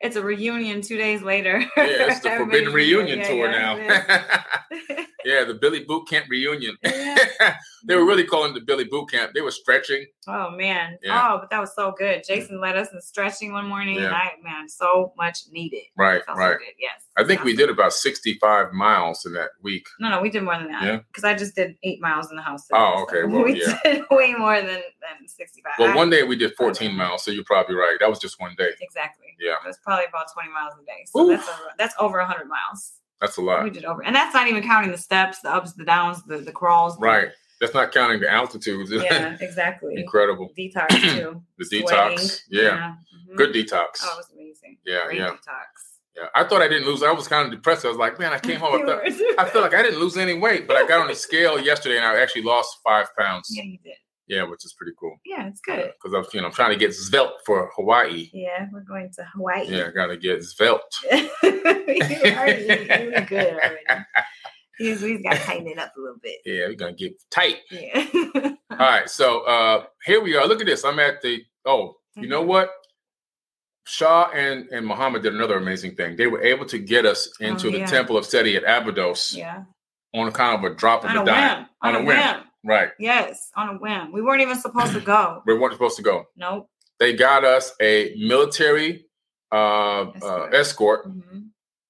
it's a reunion two days later.
Yeah, it's the Forbidden Reunion
here.
tour
Yeah,
now.
yeah,
yeah, the Billy Boot Camp reunion.
Yeah.
they were really calling it the Billy Boot Camp. They were stretching.
Oh man.
Yeah.
Oh, but that was so good. Jason led us in stretching one morning, and
Yeah.
I man, so much needed.
Right, right.
So good. Yes.
I think we did about 65 miles in that week.
No, no, we did more than that.
Yeah?
Because I just did eight miles in the house. Today,
Oh, okay.
so
Well,
we
yeah.
did way more than than sixty five.
Well, one day we did 14 miles, so you're probably right. That was just one day.
exactly.
Yeah.
Was probably about twenty miles a day. So
Oof.
that's over, that's over hundred miles.
That's a lot.
We did over, and that's not even counting the steps, the ups, the downs, the the crawls. the-
Right. That's not counting the altitudes.
Yeah. Exactly.
Incredible.
Detox too.
The
Sweating.
detox. Yeah.
Mhm.
Good detox.
Oh, it was amazing.
Yeah,
Great
yeah.
detox.
Yeah. I thought I didn't lose. I was kind of depressed. I was like, man, I came home. I, thought, I feel like I didn't lose any weight, but I got on the scale yesterday and I actually lost five pounds.
yeah, you did.
Yeah, which is pretty cool.
Yeah, it's good.
Because I'm, you know, I'm trying to get svelte for Hawaii.
Yeah, we're going to Hawaii.
Yeah, I gotta get svelte.
you you good already. He's, he's got to tighten it up a little bit.
Yeah, we're gonna get tight.
Yeah.
All right, so uh here we are. Look at this. I'm at the oh, you know what? Shah and and Muhammad did another amazing thing. They were able to get us into
Oh,
the temple of Seti at Abydos
yeah.
on kind of a drop of
On
a
a
dime.
whim. On a whim.
Right.
Yes, on a whim. We weren't even supposed to go.
We weren't supposed to go.
Nope.
They got us a military uh, uh,
Escort.
escort
hmm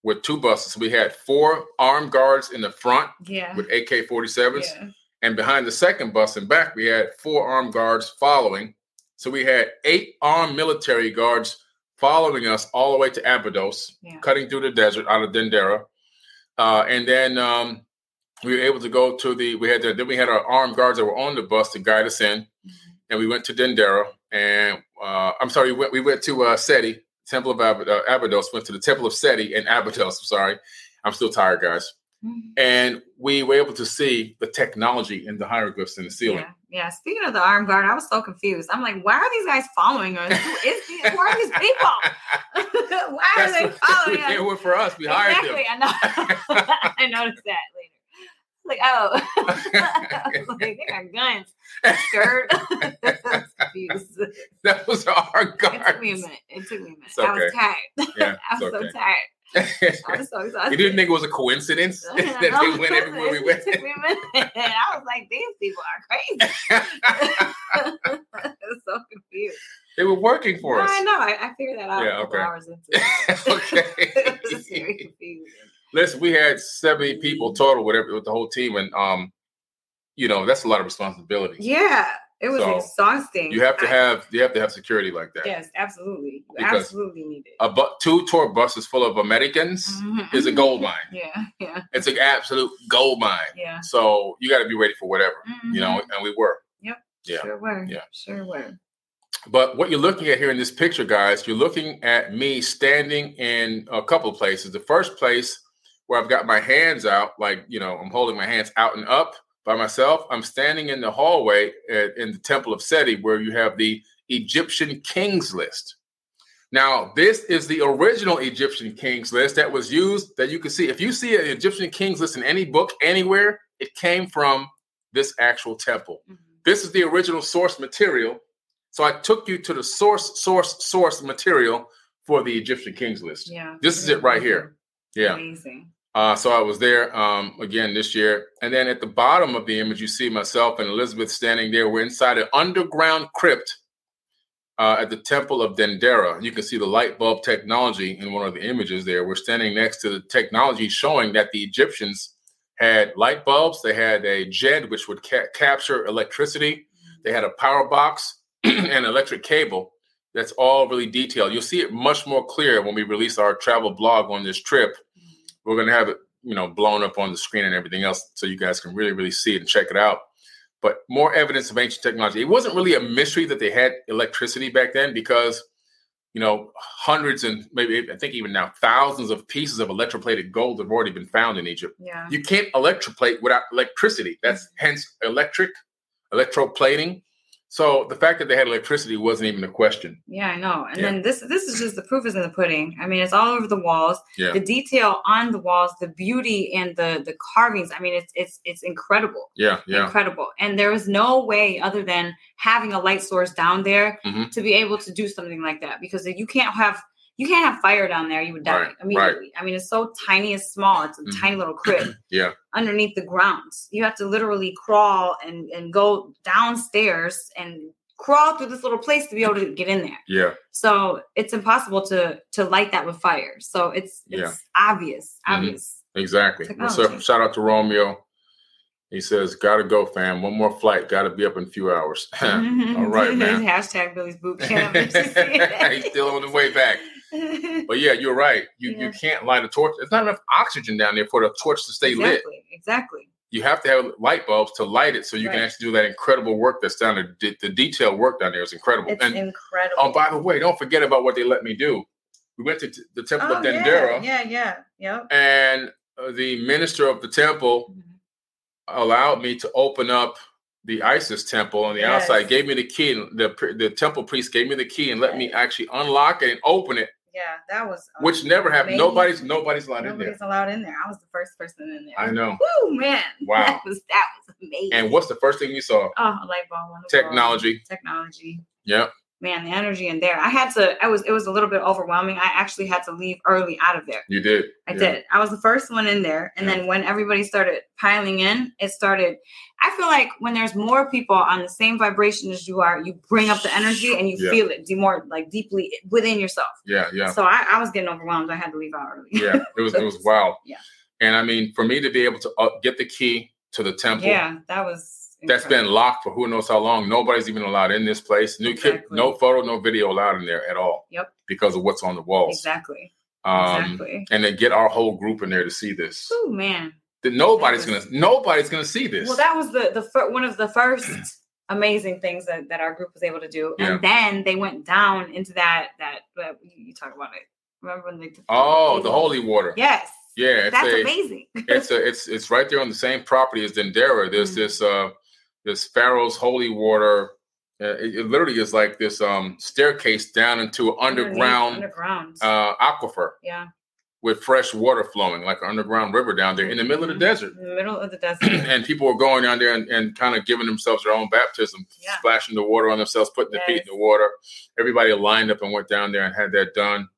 with two buses. We had four armed guards in the front
Yeah.
with AK 47s.
yeah.
And behind the second bus and back, we had four armed guards following. So we had eight armed military guards following us all the way to Abydos,
Yeah.
cutting through the desert out of Dendera. Uh, and then um, we were able to go to the, we had the, then we had our armed guards that were on the bus to guide us in.
Mhm.
And we went to Dendera. And uh, I'm sorry, we went, we went to uh, Seti, Temple of Ab- uh, Abydos, went to the Temple of Seti in Abydos. I'm sorry. I'm still tired, guys
Mhm.
and we were able to see the technology in the hieroglyphs in the ceiling.
Yeah. Yeah. Speaking of the armed guard, I was so confused. I'm like, why are these guys following us? Who is these? Who are these people? why are they
what-
following
they
us?
were for us. We hired
exactly. I know. I noticed that later. Like, oh, like, they got guns. Skirt. Confused.
That was our guard.
It took me a minute. It took me a minute.
It's
I was
okay.
tired.
Yeah,
I was
it's
so
okay.
tired. I was so exhausted.
you didn't think it was a coincidence that they went everywhere we went?
It took me a minute. And I was like, these people are crazy. I was so confused.
they were working for
No,
us.
I know. I, I figured that out
Yeah, okay.
hours into it. it was very
okay. Listen, we had 70 people total with, every, with the whole team, and um, you know that's a lot of responsibility.
Yeah, It was
So,
exhausting.
You have to have you have to have security like that.
Yes, absolutely.
Because
absolutely need it.
A bu- two tour buses full of Americans
Mhm.
is a gold mine.
Yeah, yeah,
It's an absolute gold mine.
yeah.
So you got to be ready for whatever, you know,
Mhm.
and we were. Yep. yeah.
Sure were.
Yeah.
Sure were.
But what you're looking at here in this picture, guys, you're looking at me standing in a couple of places. The first place where I've got my hands out, like, you know, I'm holding my hands out and up by myself. I'm standing in the hallway at, in the Temple of Seti, where you have the Egyptian kings list. Now, this is the original Egyptian kings list that was used that you can see. If you see an Egyptian kings list in any book anywhere, it came from this actual temple.
Mhm.
This is the original source material. So I took you to the source, source, source material for the Egyptian kings list.
Yeah.
This is it right here. Yeah.
Amazing.
Uh, so I was there um, again this year. And then at the bottom of the image, you see myself and Elizabeth standing there. We're inside an underground crypt uh, at the Temple of Dendera. You can see the light bulb technology in one of the images there. We're standing next to the technology showing that the Egyptians had light bulbs. They had a jet which would ca- capture electricity. They had a power box and electric cable. That's all really detailed. You'll see it much more clear when we release our travel blog on this trip. We're going to have it, you know, blown up on the screen and everything else, so you guys can really, really see it and check it out. But more evidence of ancient technology. It wasn't really a mystery that they had electricity back then because, you know, hundreds and maybe I think even now thousands of pieces of electroplated gold have already been found in Egypt.
Yeah.
You can't electroplate without electricity. That's mm-hmm. hence electric, electroplating. So the fact that they had electricity wasn't even a question.
Yeah, I know. And
Yeah.
then this this is just the proof is in the pudding. I mean, it's all over the walls.
Yeah.
The detail on the walls, the beauty and the the carvings. I mean, it's it's it's incredible.
Yeah, yeah,
Incredible. And there is no way other than having a light source down there
Mhm.
to be able to do something like that because you can't have you can't have fire down there, you would die
Right, right.
immediately. I mean, it's so tiny and small. It's a
Mhm.
tiny little crib
yeah,
underneath the ground. You have to literally crawl and, and go downstairs and crawl through this little place to be able to get in there.
yeah.
So it's impossible to to light that with fire. So it's it's
Yeah.
obvious, obvious.
Exactly. What's up?
Technology.
Shout out to Romeo. He says, "Gotta go, fam. One more flight. Gotta be up in a few hours." All right, man.
Hashtag Billy's boot camp.
He's still on the way back. But yeah, you're right. You you can't light a torch. There's not enough oxygen down there for the torch to stay lit.
exactly, exactly.
You have to have light bulbs to light it, so you can actually do that incredible work that's down there. The, the detailed work down there is incredible.
It's
and
incredible.
oh, by the way, don't forget about what they let me do. We went to t- the Temple
Oh,
of Dendera,
yeah, yeah, yeah, yep.
and uh, the minister of the temple
Mhm.
allowed me to open up the Isis temple on the
Yes.
outside, gave me the key, and the the temple priest gave me the key and let me actually unlock it and open it,
Yeah, that was
which never happened.
amazing.
Nobody's nobody's allowed in there.
Nobody's allowed in there. I was the first person in there.
I know.
Woo, man.
Wow.
That was that was amazing.
And what's the first thing you saw?
oh, a light bulb on the wall.
Technology.
Technology.
Yep.
Man, the energy in there. I had to. I was. It was a little bit overwhelming. I actually had to leave early out of there.
You did.
I
Yeah.
did. I was the first one in there, and
Yeah.
then when everybody started piling in, it started. I feel like when there's more people on the same vibration as you are, you bring up the energy and you
Yeah.
feel it de- more like deeply within yourself.
Yeah, yeah.
So I, I was getting overwhelmed. I had to leave out early.
yeah, it was it was wild.
Yeah.
And I mean, for me to be able to uh, get the key to the temple
yeah, that was.
That's been locked for who knows how long. Nobody's even allowed in this place. New kid, no photo, no video allowed in there at all.
Yep.
Because of what's on the walls.
exactly.
Um,
exactly.
And then get our whole group in there to see this.
Oh man.
That nobody's
That was-
gonna nobody's gonna see this.
Well, that was the the fir- one of the first amazing things that, that our group was able to do,
Yeah.
and then they went down into that that uh, you talk about it. Remember when they?
oh, the holy water.
Yes.
Yeah, it's
That's
a
amazing.
it's a it's it's right there on the same property as Dendera. There's
Mhm.
this uh this Pharaoh's holy water. Uh, it, it literally is like this um staircase down into an underground
Underground.
uh aquifer
yeah.
with fresh water flowing, like an underground river down there in the middle of the
Mhm.
desert.
In the middle of the desert.
and people were going down there and, and kind of giving themselves their own baptism,
Yeah.
splashing the water on themselves, putting their feet in the water. Everybody lined up and went down there and had that done.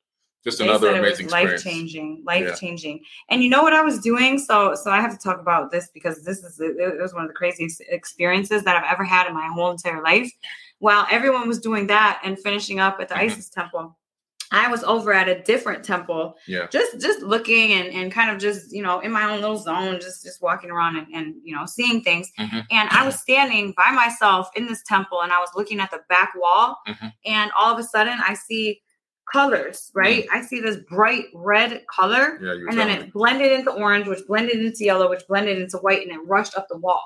Just
They
another
said it was
amazing
life changing, life changing. And you know what I was doing? So, so I have to talk about this because this is it was one of the craziest experiences that I've ever had in my whole entire life. While everyone was doing that and finishing up at the
Mhm.
Isis temple, I was over at a different temple,
Yeah.
just just looking and, and kind of just you know in my own little zone, just just walking around and, and you know seeing things.
Mhm.
And I was standing by myself in this temple, and I was looking at the back wall,
Mhm.
and all of a sudden I see colors. Mm. Right, I see this bright red color,
Yeah.
And then
telling me.
it blended into orange, which blended into yellow, which blended into white, and it rushed up the wall.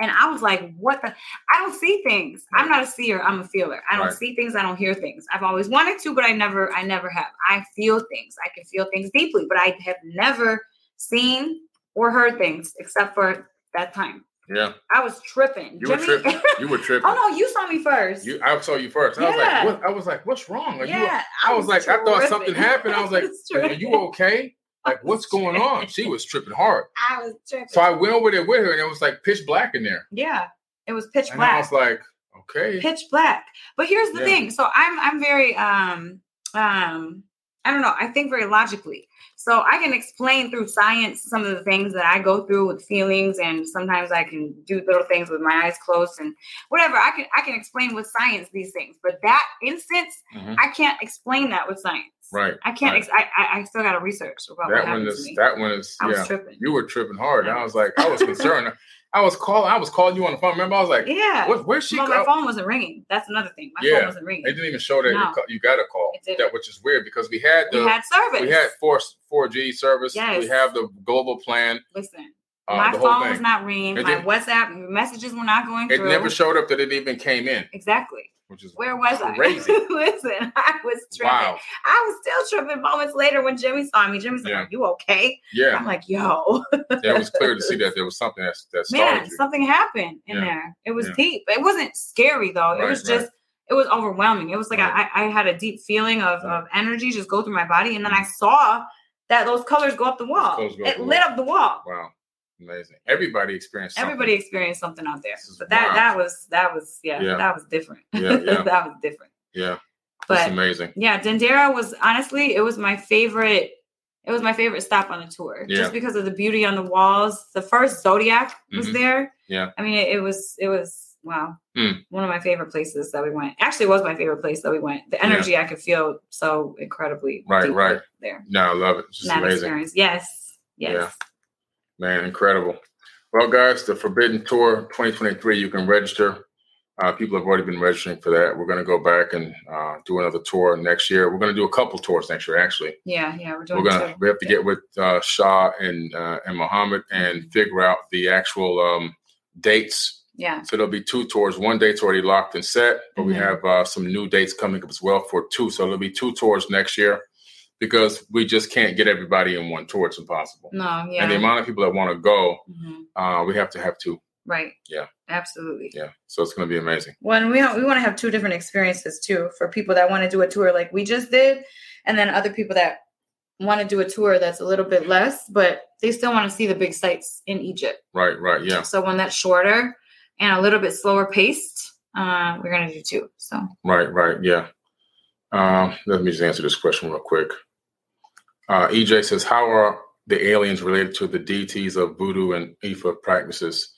And I was like, what the? I don't see things. I'm not a seer. I'm a feeler. I don't
Right.
see things. I don't hear things. I've always wanted to, but I never, I never have. I feel things. I can feel things deeply, but I have never seen or heard things except for that time.
Yeah.
I was tripping.
You were tripping. You were tripping.
oh no, you saw me first.
You, I saw you first. I was like, what? I was like, what's wrong? Are you?
yeah,
I was like, I thought something happened. I was like, Are you okay? Like, what's going on? She was tripping hard.
I was tripping.
So I went over there with her, and it was like pitch black in there.
yeah, it was pitch
And
black.
I was like, okay.
pitch black. But here's the
Yeah.
thing. So I'm I'm very um um I don't know. I think very logically. So I can explain through science some of the things that I go through with feelings, and sometimes I can do little things with my eyes closed and whatever. I can I can explain with science these things, but that instance,
Mhm.
I can't explain that with science.
Right.
I can't.
right.
Ex- I, I still got to research about
that one is that one is
I was
yeah.
tripping.
You were tripping hard.
Yeah.
I was like, I was concerned. I was calling. I was calling you on the phone. Remember, I was like,
yeah.
what? Where's she?
well, my phone wasn't ringing. That's another thing. My
Yeah.
phone wasn't ringing.
It didn't even show that
No.
you, got a call.
It.
That which is weird because we had the
we had service.
we had four four G service.
Yes.
We have the global plan.
Listen,
Uh,
my phone
thing.
was not ringing.
It
My WhatsApp messages were not going
It
through.
never showed up that it even came in,
exactly.
Which is
Where was
Crazy.
I? Listen, I was tripping.
wow.
I was still tripping moments later when Jimmy saw me. Jimmy's like,
Yeah.
"Are you okay?"
Yeah,
I'm like, "Yo,
yeah. It was clear to see that there was something that that
man,
started you.
something happened in
Yeah.
there. It was
Yeah.
deep. It wasn't scary though. it
Right,
was
right.
just." It was overwhelming. It was like
Right.
I, I had a deep feeling of, of energy just go through my body, and then I mm-hmm. saw that those colors go up the wall.
up
It
the
lit
wall.
up the wall.
Wow, amazing. Everybody experienced. Something.
Everybody experienced something out there, but that
wild.
that was that was yeah,
Yeah.
that was different.
Yeah, yeah.
that was different.
Yeah,
But
amazing.
yeah, Dendera was honestly it was my favorite. It was my favorite stop on the tour,
Yeah.
just because of the beauty on the walls. The first Zodiac was
Mhm.
there.
Yeah.
I mean it, it was it was wow,
Mm.
one of my favorite places that we went. Actually, it was my favorite place that we went. The energy I could feel so incredibly
Right, right.
there.
No, I love it. It's just
That
amazing.
experience, yes, yes.
Yeah. Man, incredible. Well, guys, the Forbidden Tour 2023, you can register. Uh, people have already been registering for that. We're going to go back and uh, do another tour next year. We're going to do a couple tours next year, actually.
Yeah, yeah, we're doing
We're gonna
two.
we have to get with uh, Shah and uh, and Muhammad and figure out the actual um, dates.
Yeah,
So there'll be two tours. One date's already locked and set, but we
Mhm.
have uh, some new dates coming up as well for two. So there'll be two tours next year because we just can't get everybody in one tour. It's impossible.
no, yeah.
And the amount of people that want to go,
Mhm.
uh, we have to have two.
Right.
Yeah.
Absolutely.
Yeah. So it's going to be amazing.
Well, and we we want to have two different experiences too for people that want to do a tour like we just did, and then other people that want to do a tour that's a little bit less, but they still want to see the big sites in Egypt.
Right. Right. Yeah.
So one that's shorter and a little bit slower paced, uh, we're gonna do two. So
Right. Right. Yeah. Um, let me just answer this question real quick. Uh, EJ says, "How are the aliens related to the deities of voodoo and Ifa practices?"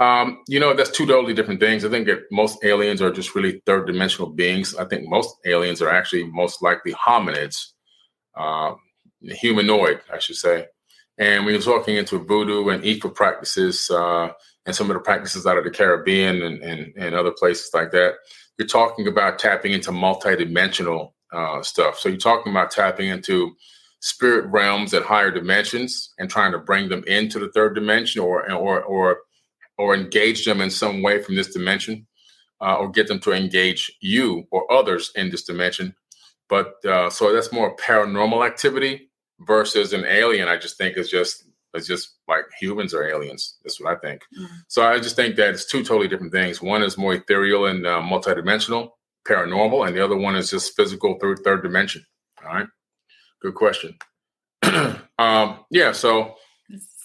Um, you know, that's two totally different things. I think that most aliens are just really third dimensional beings. I think most aliens are actually most likely hominids, uh, humanoid, I should say. And when you're talking into voodoo and Ifa practices uh, and some of the practices out of the Caribbean and, and, and other places like that, you're talking about tapping into multidimensional uh, stuff. So you're talking about tapping into spirit realms at higher dimensions and trying to bring them into the third dimension or or or or engage them in some way from this dimension uh, or get them to engage you or others in this dimension. But uh, so that's more paranormal activity versus an alien. I just think is just it's just like humans are aliens that's what i think.
Mhm.
so i just think that it's two totally different things. One is more ethereal and uh, multidimensional paranormal and the other one is just physical third third dimension all right good question um yeah so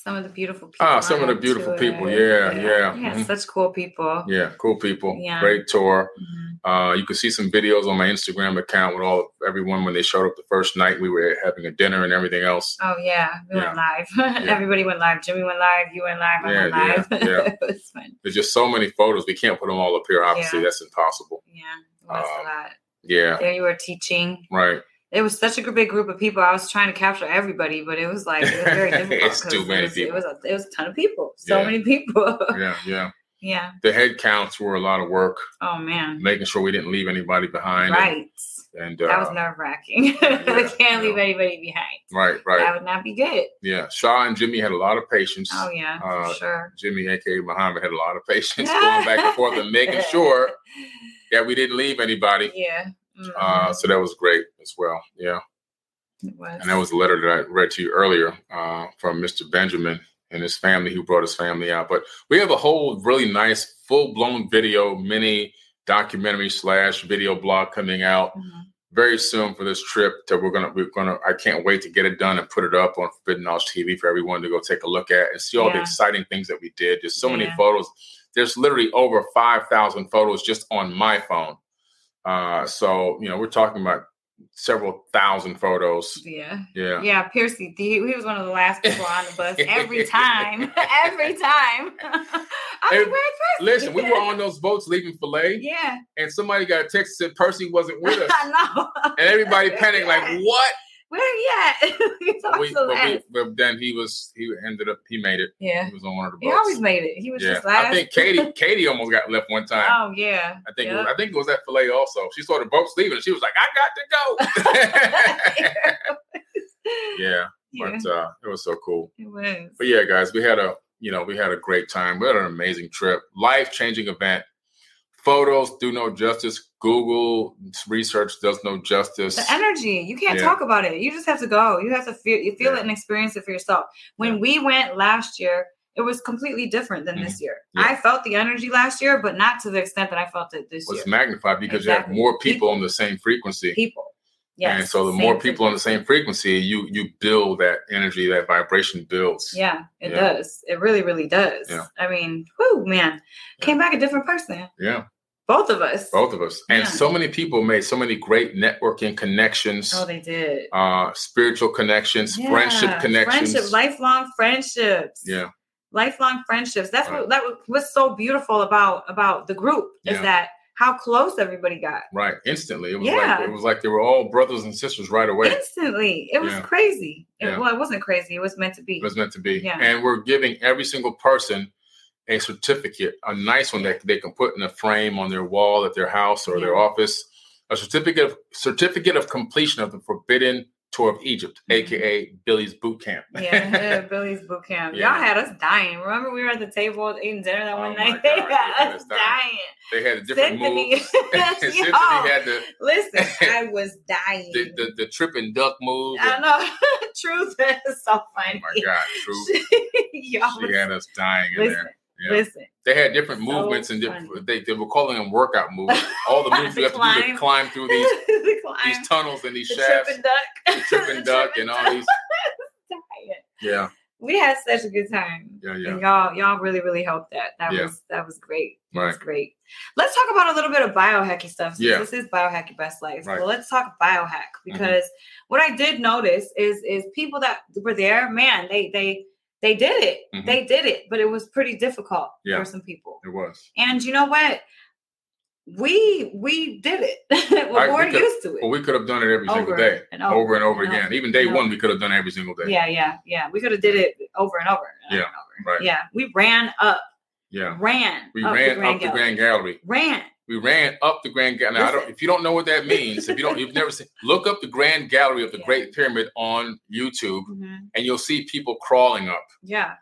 some of the beautiful people.
Ah, some of the beautiful people. Yeah, yeah.
yeah.
Mhm.
Such cool people.
yeah cool people
Yeah.
great tour
Mhm.
uh you can see some videos on my instagram account with all everyone when they showed up the first night we were having a dinner and everything else
Oh yeah, we went live. Everybody went live. Jimmy went live. You went live. I went
Yeah, yeah,
live.
yeah.
it was fun.
there's just so many photos we can't put them all up here obviously
Yeah.
that's impossible
Yeah,
Um,
a lot.
yeah
There you were teaching.
right
it was such a big group of people. I was trying to capture everybody, but it was like it was very difficult.
It's too many
it was,
people.
It was, a, it was a ton of people. So
Yeah.
many people.
yeah, yeah.
yeah.
The head counts were a lot of work,
Oh man.
making sure we didn't leave anybody behind.
Right.
And, and uh,
that was nerve wracking. I
yeah,
can't leave anybody behind.
right, right.
That would not be good.
Yeah, Shaw and Jimmy had a lot of patience.
Oh yeah,
Uh,
for sure.
Jimmy, aka Muhammad, had a lot of patience going back and forth and making sure that we didn't leave anybody.
Yeah. Mhm.
Uh, so that was great as well. Yeah, and that was a letter that I read to you earlier uh, from Mr. Benjamin and his family, who brought his family out. But we have a whole really nice, full blown video, mini documentary slash video blog coming out
Mhm.
very soon for this trip that we're gonna we're gonna I can't wait to get it done and put it up on Forbidden Knowledge TV for everyone to go take a look at and see all the exciting things that we did. There's so many photos. There's literally over five thousand photos just on my phone. Uh, so you know we're talking about several thousand photos.
Yeah.
Yeah.
Yeah, Piercy, he, he was one of the last people on the bus every time. every time. I
Hey,
where's Percy?
Listen, we were on those boats leaving Philae,
Yeah,
and somebody got a text that said Percy wasn't with us,
I know.
and everybody panicked like, "What?"
Where are you at?
But, we, but, we, but then he was he ended up he made it.
Yeah.
He was on one of the Boats.
He always made it. He was
yeah,
just last.
I think Katie Katie almost got left one time.
Oh yeah.
I think it was, I think it was at Philae also. She saw the boats leaving and she was like, "I got to go." yeah,
yeah,
but uh, it was so cool.
it was.
But yeah, guys, we had a you know we had a great time. We had an amazing trip, life changing event. Photos do no justice. Google research does no justice.
the energy you can't
Yeah.
talk about it you just have to go you have to feel you feel
Yeah.
it and experience it for yourself when
Yeah.
we went last year it was completely different than this year
Mm-hmm.
I felt the energy last year but not to the extent that i felt it this
was
year It's
magnified because
Exactly.
you have more people,
People.
on the same frequency.
people yes
and so the more people on the same frequency, you you build that energy, that vibration builds.
yeah it does it really really does
Yeah.
i mean whoo man came back a different person
Yeah,
both of us
both of us. And
Yeah.
so many people made so many great networking connections,
oh they did
uh, spiritual connections,
Yeah.
friendship connections.
friendship lifelong friendships
yeah,
lifelong friendships. That's
Right.
what that was, so beautiful about about the group is
Yeah.
that how close everybody got
right. Instantly, it was
Yeah.
like it was like they were all brothers and sisters right away.
instantly. It was
Yeah.
crazy. It,
Yeah.
Well, it wasn't crazy. It was meant to be.
It was meant to be.
Yeah.
And we're giving every single person a certificate, a nice one that they can put in a frame on their wall at their house or their office, a certificate of certificate of completion of the Forbidden Tour of Egypt,
mm-hmm.
aka Billy's Boot Camp.
yeah, yeah, Billy's boot camp.
Yeah.
Y'all had us dying. Remember, we were at the table eating dinner that
Oh
one
my
night. They had
yeah,
us
dying.
dying.
they had a different
Symphony.
moves. Symphony had the,
Listen, I was dying.
the, the, the trip and duck move.
I
and-
know. Truth is so funny.
oh my God.
Y'all
She
was-
had us dying in
listen,
there. Yeah.
listen.
They had different
So
movements and different, they, they were calling them workout moves. All the moves you have to do to
Climb.
climb through these
the climb,
these tunnels and these
the
shafts.
trip and duck,
the trip and duck and all these. Yeah,
We had such a good time.
yeah, yeah.
And y'all, y'all really, really helped that. That
Yeah.
was that was great. That was great. Let's talk about a little bit of biohacky stuff. Since
Yeah.
This is biohacky best life.
Right.
Well, let's talk biohack mm-hmm. because what I did notice is is people that were there, man, they they they did it.
Mhm.
They did it, but it was pretty difficult
Yeah.
for some people.
It was.
And you know what? We we did it. we're
I- we could-
used to it.
Well, we could have done it every single day,
and
over,
over
and over
and
again.
over
Even day one,
over.
we could have done it every single day.
Yeah, yeah, yeah. We could have did it over and over. And
Yeah,
over and over.
right.
Yeah, we ran up,
Yeah.
ran.
We
up
ran
the
up the. Grand Gallery.
Ran.
We ran up the Grand Gallery. Now, I don't, if you don't know what that means, if you don't, you've never seen, look up the Grand Gallery of the
Yeah.
Great Pyramid on YouTube,
Mhm.
and you'll see people crawling up.
Yeah,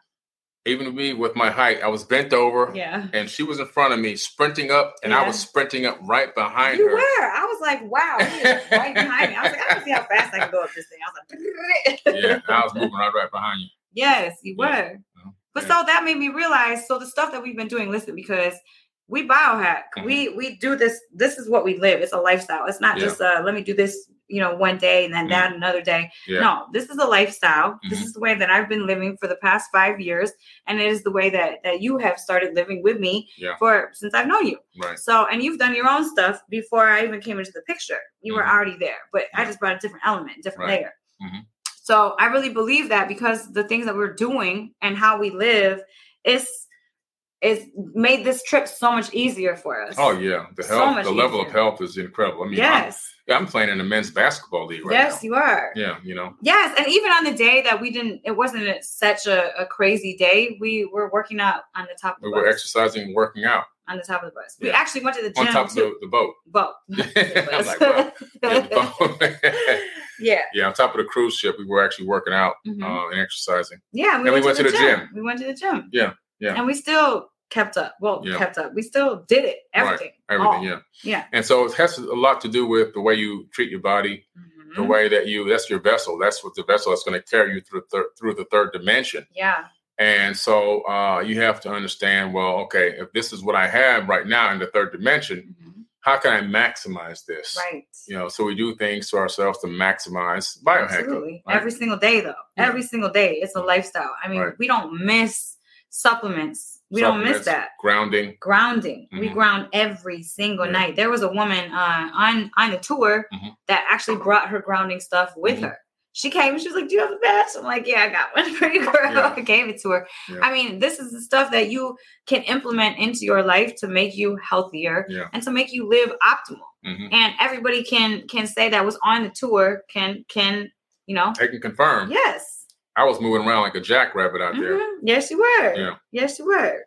Even me with my height, I was bent over,
yeah.
and she was in front of me, sprinting up, and I was sprinting up right behind
You
her.
were. I was like, wow, right behind me. I was like, I can see how fast I can go up this thing. I was like,
yeah, I was moving right, right behind you.
yes, you
Yeah.
were.
Yeah.
But
Yeah.
so that made me realize. So the stuff that we've been doing, listen, because we biohack,
Mhm.
we we do this. This is what we live. It's a lifestyle. It's not
Yeah.
just uh, let me do this, you know, one day and then that another day.
Yeah.
No, this is a lifestyle. This
Mhm.
is the way that I've been living for the past five years, and it is the way that that you have started living with me
Yeah.
for since I've known you.
Right.
So, and you've done your own stuff before I even came into the picture. You were
Mhm.
already there, but I just brought a different element, different
Right.
layer.
Mhm.
So, I really believe that because the things that we're doing and how we live is it's made this trip so much easier for us.
Oh yeah, the health,
much
the level of health is incredible. I mean,
yes.
I'm, I'm playing in the men's basketball league right
yes,
now.
you are.
Yeah, you know,
Yes, and even on the day that we didn't, it wasn't such a, a crazy day. We were working out on the top of the
we
bus.
were exercising, working out
on the top of the bus. We actually went to the gym
on top of the, the boat.
Boat.
Like, wow. Yeah, boat.
yeah.
yeah, on top of the cruise ship, we were actually working out
Mhm.
uh, and exercising.
Yeah,
And we went to the gym.
We went to the gym.
Yeah, yeah.
And we still kept up. Well,
Yeah.
kept up. We still did it. Everything.
Everything,
All.
yeah.
Yeah.
And so it has a lot to do with the way you treat your body, the
Mhm.
way that you that's your vessel. That's what the vessel that's going to carry you through the third, through the third dimension.
Yeah.
And so uh, you have to understand, well, okay, if this is what I have right now in the third dimension,
Mhm.
how can I maximize this?
Right.
You know, so we do things to ourselves to maximize biohacking.
Absolutely.
right?
Every single day, though.
Yeah.
Every single day. It's a lifestyle. I mean,
Right.
we don't miss supplements. We don't miss that.
Grounding.
grounding. We
Mhm.
ground every single
Yeah.
night. There was a woman uh, on on the tour
Mhm.
that actually brought her grounding stuff with
Mhm.
her. She came and she was like, "Do you have a badge?" I'm like, "Yeah, I got one for you, girl."
Yeah.
I gave it to her.
Yeah.
I mean, this is the stuff that you can implement into your life to make you healthier and to make you live optimal.
hmm
And everybody can can say that was on the tour can can you know
They can confirm.
yes.
I was moving around like a jackrabbit out there.
Mhm. Yes, you were.
Yeah.
Yes, you were.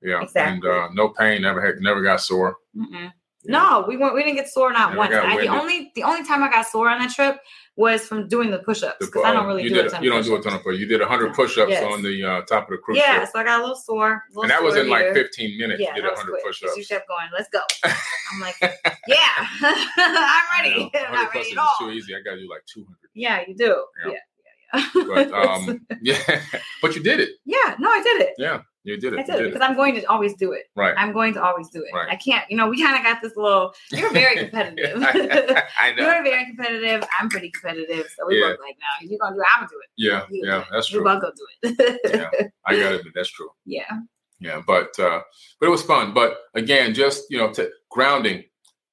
Yeah.
Exactly.
And uh, no pain, never had, never got sore.
Mm-mm.
Yeah.
No, we weren't. We didn't get sore not
Never
once. I, the only the only time I got sore on that trip was from doing the push-ups because I don't
uh,
really
you
do
did,
a ton
You don't do a ton of push. You did 100 push-ups
Yes.
on the uh, top of the cruise
Yeah,
ship.
so I got a little sore. little
And that was in like 15 minutes.
Yeah,
you did 100
quick. push-ups. You kept going. Let's go. I'm like, yeah, I'm ready.
Yeah,
I'm
100
not ready at all.
too easy. I got to do like 200.
Yeah, you do.
Yeah. But um, yeah, but you did it.
yeah, no, I did it.
Yeah, you did it.
I
You
did it because. I'm going to always do it.
Right.
I'm going to always do it.
Right.
I can't. You know, we kind of got this little. You're very competitive.
I know.
You're very competitive. I'm pretty competitive. So we
Yeah.
both like, no, you're gonna do it. I'm gonna do it.
Yeah,
You
yeah, that's
We
true.
both gonna do it.
Yeah. I got it. That's true.
yeah.
Yeah, but uh, but it was fun. But again, just you know, to grounding.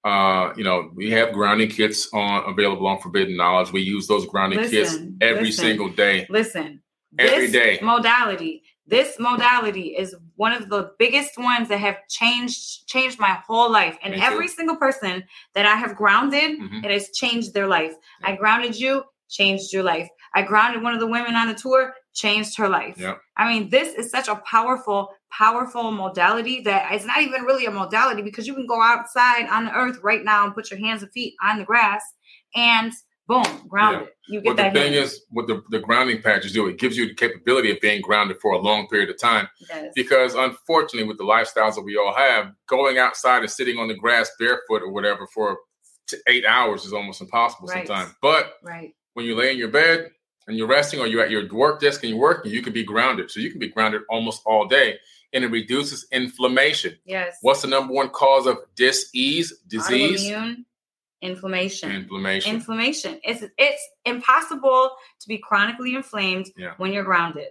Uh, you know, we have grounding kits on available on Forbidden Knowledge. We use those grounding kits every
listen.
single day.
Listen.
Every
this
day.
modality. This modality is one of the biggest ones that have changed changed my whole life. And
Me too.
every single person that I have grounded,
Mhm.
it has changed their life.
Yeah.
I grounded you, changed your life. I grounded one of the women on the tour, changed her life.
Yeah.
I mean, this is such a powerful, powerful modality that it's not even really a modality because you can go outside on the earth right now and put your hands and feet on the grass and boom, grounded. You get
But the thing
healing.
is, what the, the grounding patches do, it gives you the capability of being grounded for a long period of time.
Yes.
Because unfortunately, with the lifestyles that we all have, going outside and sitting on the grass barefoot or whatever for eight hours is almost impossible
Right.
sometimes. But
right.
when you lay in your bed and you're resting or you're at your work desk and you're working, you can be grounded. So you can be grounded almost all day and it reduces inflammation.
Yes.
What's the number one cause of dis-ease, disease?
Autoimmune inflammation.
Inflammation.
Inflammation. It's it's impossible to be chronically inflamed
Yeah.
when you're grounded.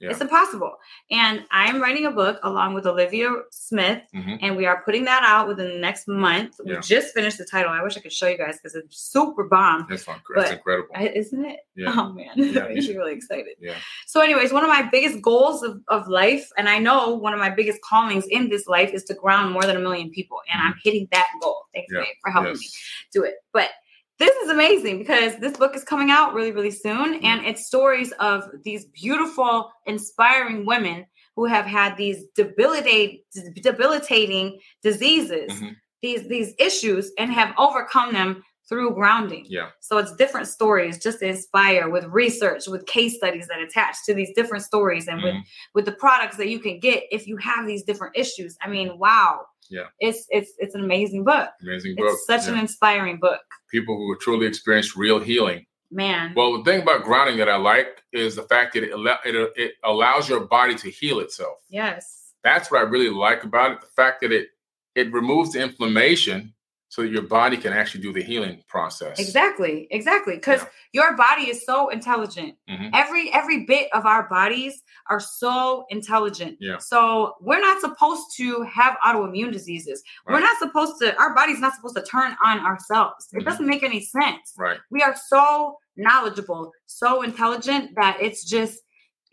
Yeah.
It's impossible. And I'm writing a book along with Olivia Smith,
Mhm.
and we are putting that out within the next month. We
Yeah.
just finished the title. I wish I could show you guys because it's super bomb,
That's,
But-
incredible.
I- isn't it?
Yeah.
Oh man,
Yeah,
that makes me really excited.
Yeah.
So, anyways, one of my biggest goals of, of life, and I know one of my biggest callings in this life is to ground more than a million people, and I'm hitting that goal. Thanks,
Yeah.
babe, for helping me do it. But this is amazing because this book is coming out really, really soon, and it's stories of these beautiful, inspiring women who have had these debilitate, debilitating diseases,
Mhm.
these these issues, and have overcome them through grounding.
Yeah.
So it's different stories just to inspire with research, with case studies that attach to these different stories and with
Mhm.
with the products that you can get if you have these different issues. I mean, wow.
Yeah.
It's it's it's an amazing book.
Amazing book.
It's such
Yeah.
an inspiring book.
People who have truly experienced real healing.
Man.
Well, the thing about grounding that I like is the fact that it, it, it allows your body to heal itself.
yes.
That's what I really like about it. The fact that it it removes the inflammation so your body can actually do the healing process.
Exactly. Exactly. Because
Yeah.
your body is so intelligent.
Mhm.
Every every bit of our bodies are so intelligent.
Yeah.
So we're not supposed to have autoimmune diseases. We're not supposed to, our body's not supposed to turn on ourselves. It
Mhm.
doesn't make any sense.
Right.
We are so knowledgeable, so intelligent that it's just,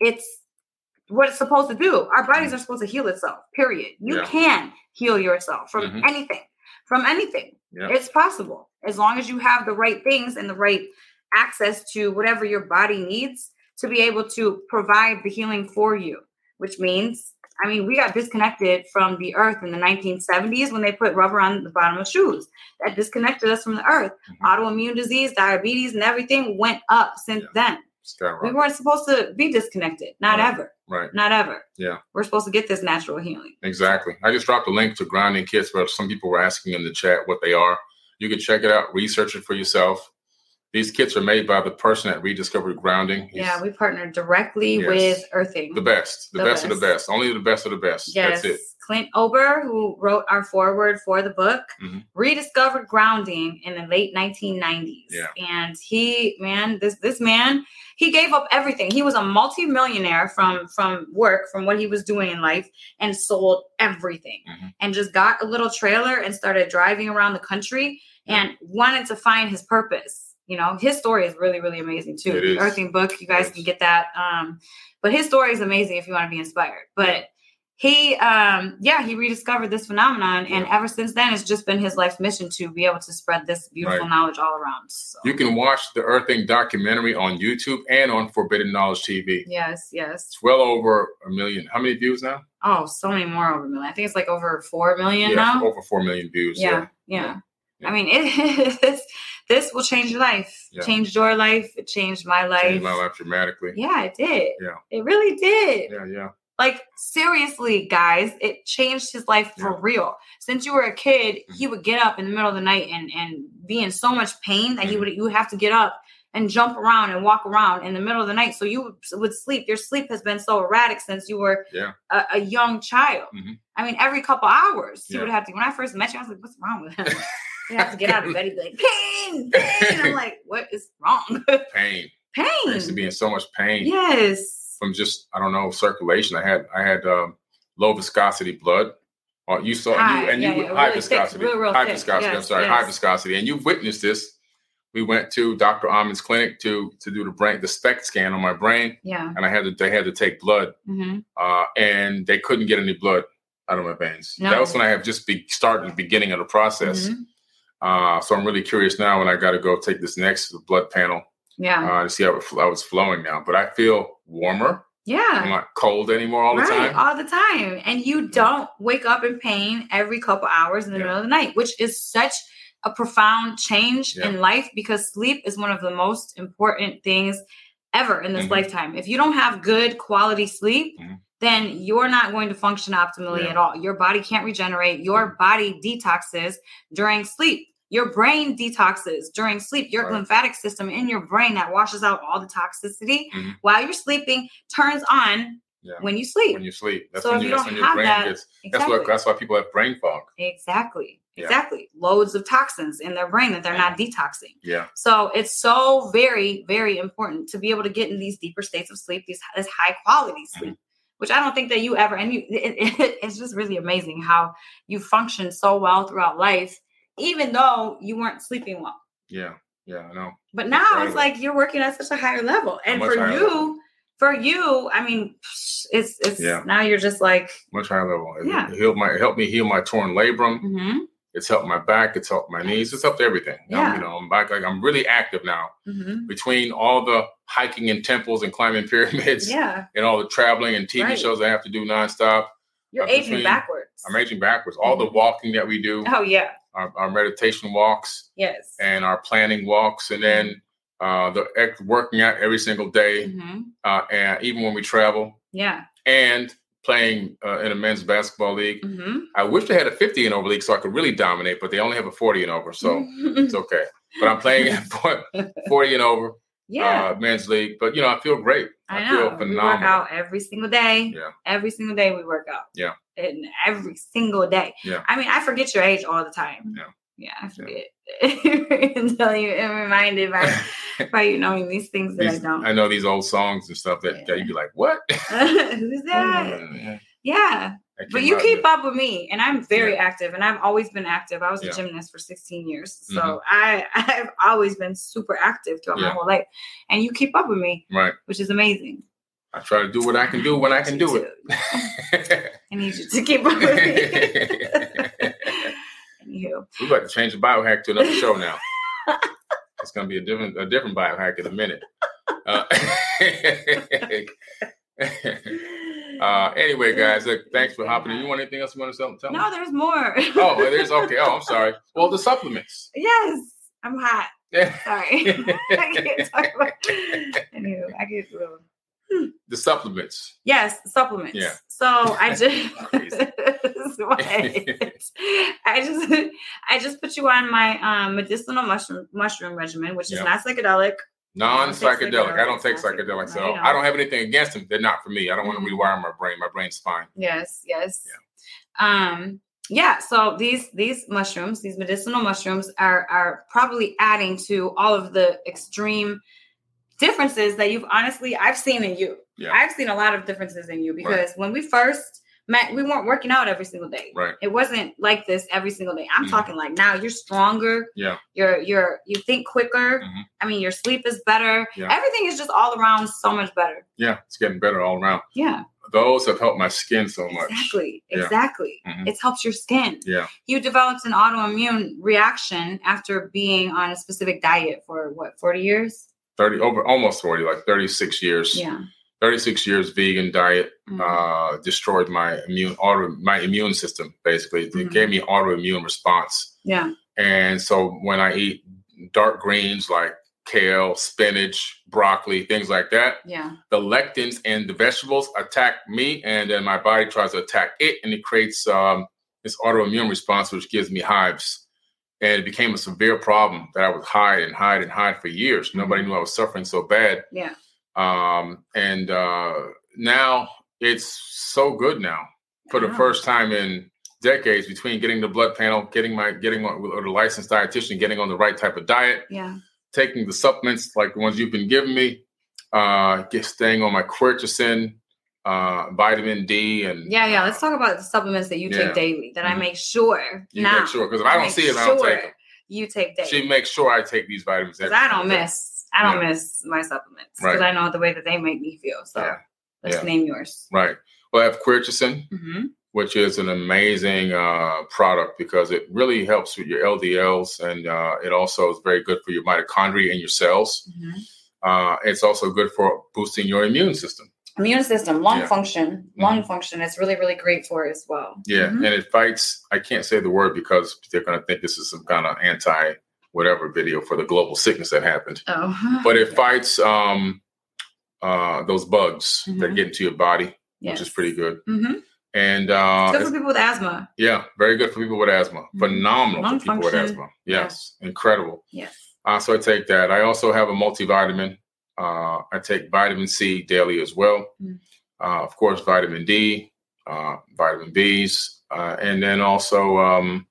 it's what it's supposed to do. Our bodies are supposed to heal itself. Period. You
Yeah.
can heal yourself from
Mhm.
anything. From anything.
Yeah.
It's possible as long as you have the right things and the right access to whatever your body needs to be able to provide the healing for you, which means, I mean, we got disconnected from the earth in the 1970s when they put rubber on the bottom of shoes. That disconnected us from the earth.
Mhm.
Autoimmune disease, diabetes, and everything went up since
Yeah.
then. We weren't supposed to be disconnected. Not
Right.
ever.
Right.
Not ever.
Yeah.
We're supposed to get this natural healing.
Exactly. I just dropped a link to grounding kits, but some people were asking in the chat what they are. You can check it out, research it for yourself. These kits are made by the person at Rediscovered Grounding. He's
yeah, we partnered directly
Yes.
with Earthing.
the best, the,
The
best, of the
best.
best. Only the best of the best.
Yes.
That's it.
Clint Ober, who wrote our foreword for the book,
Mhm.
rediscovered grounding in the late 1990s.
Yeah.
And he, man, this this man, he gave up everything. He was a multimillionaire from from work, from what he was doing in life, and sold everything.
Mhm.
And just got a little trailer and started driving around the country and wanted to find his purpose. You know, his story is really, really amazing too. The
is.
Earthing book, you guys can get that. Um, but his story is amazing if you want to be inspired. But he um yeah he rediscovered this phenomenon and
Yeah.
ever since then it's just been his life's mission to be able to spread this beautiful
Right.
knowledge all around so
You can watch the Earthing documentary on YouTube and on Forbidden Knowledge TV.
yes yes
It's well over a million. How many views now?
oh so many more over a million i think it's like over four million
yeah,
now
over four million views.
yeah yeah,
Yeah.
i mean it this this will change your life
Yeah.
changed your life it changed my life
Changed my life dramatically.
yeah it did
Yeah.
it really did
yeah, yeah.
Like seriously, guys, it changed his life for
Yeah.
real. Since you were a kid, he
Mhm.
would get up in the middle of the night and and be in so much pain that he
Mhm.
would you would have to get up and jump around and walk around in the middle of the night. So you would, sleep. Your sleep has been so erratic since you were
Yeah.
a, a young child.
Mhm.
I mean, every couple hours he
Yeah.
would have to. When I first met you, I was like, "What's wrong with him?" Have to get out of bed. He'd be like, "Pain, pain." I'm like, "What is wrong?"
Pain. Pain. I used to be in so much pain.
Yes.
from just I don't know circulation. I had I had um, low viscosity blood. Or you saw
High,
you and you
yeah, yeah,
high
really
viscosity,
real, real
high
thick.
viscosity. I'm
Yes,
sorry, high viscosity, and you've witnessed this. We went to Dr. Amen's clinic to to do the brain the SPECT scan on my brain,
Yeah.
and I had to they had to take blood,
hmm
uh, and they couldn't get any blood out of my veins.
No.
That was when I have just be started the beginning of the process.
Mhm.
Uh, so I'm really curious now when I got to go take this next blood panel
Yeah.
uh, to see how, it, how it's flowing now. But I feel warmer. I'm
Yeah.
not cold anymore all the time.
all the time. And you don't wake up in pain every couple hours in the
Yeah.
middle of the night, which is such a profound change
Yeah.
in life because sleep is one of the most important things ever in this
Mhm.
lifetime. If you don't have good quality sleep,
Mhm.
Then you're not going to function optimally
Yeah. Mm-hmm.
at all. Your body can't regenerate. Your body detoxes during sleep. Your brain detoxes during sleep. Your
Right.
lymphatic system in your brain that washes out all the toxicity
Mhm.
while you're sleeping turns on
Yeah.
when you sleep.
when you sleep. That's
So
when you,
you
that's
don't
when your
have
brain
that-
gets. That's
Exactly.
what. That's why people have brain fog.
Exactly.
Yeah.
Exactly. Loads of toxins in their brain that they're not detoxing.
Yeah.
So it's so very, very important to be able to get in these deeper states of sleep, these this high quality sleep, which I don't think that you ever. And you, it, it- it's just really amazing how you function so well throughout life, even though you weren't sleeping well.
Yeah. Yeah. I know.
But now it's
Incredible.
like you're working at such a higher level, and for you,
level.
for you, I mean, it's it's
Yeah.
now you're just like,
Much higher level. It,
Yeah.
it healed my. It helped me heal my torn labrum.
hmm
It's helped my back. It's helped my knees. It's helped everything.
Yeah.
you know, I'm back. Like I'm really active now.
hmm
Between all the hiking in temples and climbing pyramids,
yeah,
and all the traveling and TV
Right.
shows I have to do nonstop,
you're
Uh,
aging
between-
backwards.
I'm aging backwards. All the
Mhm.
walking that we do,
Oh yeah,
our, our meditation walks,
yes.
and our planning walks, and then uh, the working out every single day,
hmm
uh, and even when we travel,
Yeah.
and playing uh, in a men's basketball league.
hmm
I wish they had a 50 and over league so I could really dominate, but they only have a 40 and over, so it's okay. But I'm playing at 40 and over
yeah.
uh, men's league. But you know, I feel great.
I,
feel
know. We work out every single day.
Yeah.
Every single day we work out.
Yeah.
And every single day.
Yeah.
I mean, I forget your age all the time.
Yeah.
Yeah, I forget. Until you am reminded by by you knowing these things that
These-
I don't.
I know these old songs and stuff that, that you'd be like, what?
Who's that?
Yeah,
Yeah. But you keep
good.
up with me, and I'm very active, and I've always been active. I was a
Yeah.
gymnast for 16 years, so
Mhm.
I I've always been super active throughout my whole life, and you keep up with me,
Right.
which is amazing.
I try to do what I can do when I can do it.
I need you to keep up with me. Anywho.
We're about to change the biohack to another show now. it's going to be a different a different biohack in a minute. Uh, uh, anyway, guys, look, thanks for hopping in. You want anything else you want to tell, tell me?
No, there's more.
Oh, well, there's okay. Oh, I'm sorry. Well, the supplements.
Yes, I'm hot.
Yeah.
Sorry. I can't talk about Anywho, I get a little.
The supplements.
Yes, supplements.
Yeah.
So I just. I just I just put you on my um, medicinal mushroom mushroom regimen, which is
Yeah.
not psychedelic.
Non psychedelic.
psychedelic.
I don't take
It's not
psychedelic. So.
I don't.
have anything against them. They're not for me. I don't want to
Mhm.
rewire my brain. My brain's fine.
Yes, yes. Yeah. Um yeah, so these these mushrooms, these medicinal mushrooms are are probably adding to all of the extreme differences that you've honestly I've seen in you.
Yeah.
I've seen a lot of differences in you because when we first met, we weren't working out every single day.
Right.
It wasn't like this every single day. I'm
Mhm.
talking like now you're stronger.
Yeah.
You're you're you think quicker.
Mhm.
I mean your sleep is better.
Yeah.
Everything is just all around so much better.
Yeah, it's getting better all around.
Yeah.
Those have helped my skin so much.
Exactly.
Yeah.
Exactly.
Mhm.
It helps your skin.
Yeah.
You developed an autoimmune reaction after being on a specific diet for what, 40 years?
30 over almost 40, like 36 years.
Yeah.
36 years vegan diet
Mhm.
uh destroyed my immune auto my immune system basically. It
Mhm.
gave me autoimmune response.
yeah.
And so when I eat dark greens like kale, spinach, broccoli, things like that,
Yeah.
the lectins and the vegetables attack me, and then my body tries to attack it, and it creates um, this autoimmune response, which gives me hives. And it became a severe problem that I would hide and hide and hide for years. Nobody knew I was suffering so bad.
Yeah.
Um, and uh, now it's so good now for the
Wow.
first time in decades between getting the blood panel, getting my getting my, or the licensed dietitian, getting on the right type of diet,
Yeah.
taking the supplements like the ones you've been giving me, uh, get staying on my quercetin, uh, vitamin D, and
Yeah. Yeah. Let's talk about the supplements that you
Yeah.
take daily that I
Mhm.
make sure
You
now.
make sure because if I don't see it, I don't
sure
take them.
You take daily.
She makes sure I take these vitamins.
Because I don't
day.
miss. I don't
Yeah.
miss my supplements because
Right.
I know the way that they make me feel. So
Yeah.
let's name yours.
Right. Well, I have quercetin,
hmm
which is an amazing uh, product because it really helps with your LDLs, and uh, it also is very good for your mitochondria and your cells.
hmm
Uh, it's also good for boosting your immune system.
Immune system, lung
Yeah.
function, lung function is really, really great for it as well.
Yeah,
Mhm.
and it fights. I can't say the word because they're going to think this is some kind of anti whatever video for the global sickness that happened.
Oh,
But it fights um, uh, those bugs that
Mhm.
get into your body,
yes.
which is pretty good.
hmm
And uh,
Good for people with asthma.
yeah, very good for people with asthma.
Mhm.
Phenomenal
Lung
for people with asthma. Yes, incredible.
Yes.
Uh, so I take that. I also have a multivitamin. Uh, I take vitamin C daily as well.
Mm.
Uh, of course, vitamin D, uh, vitamin Bs, uh, and then also um,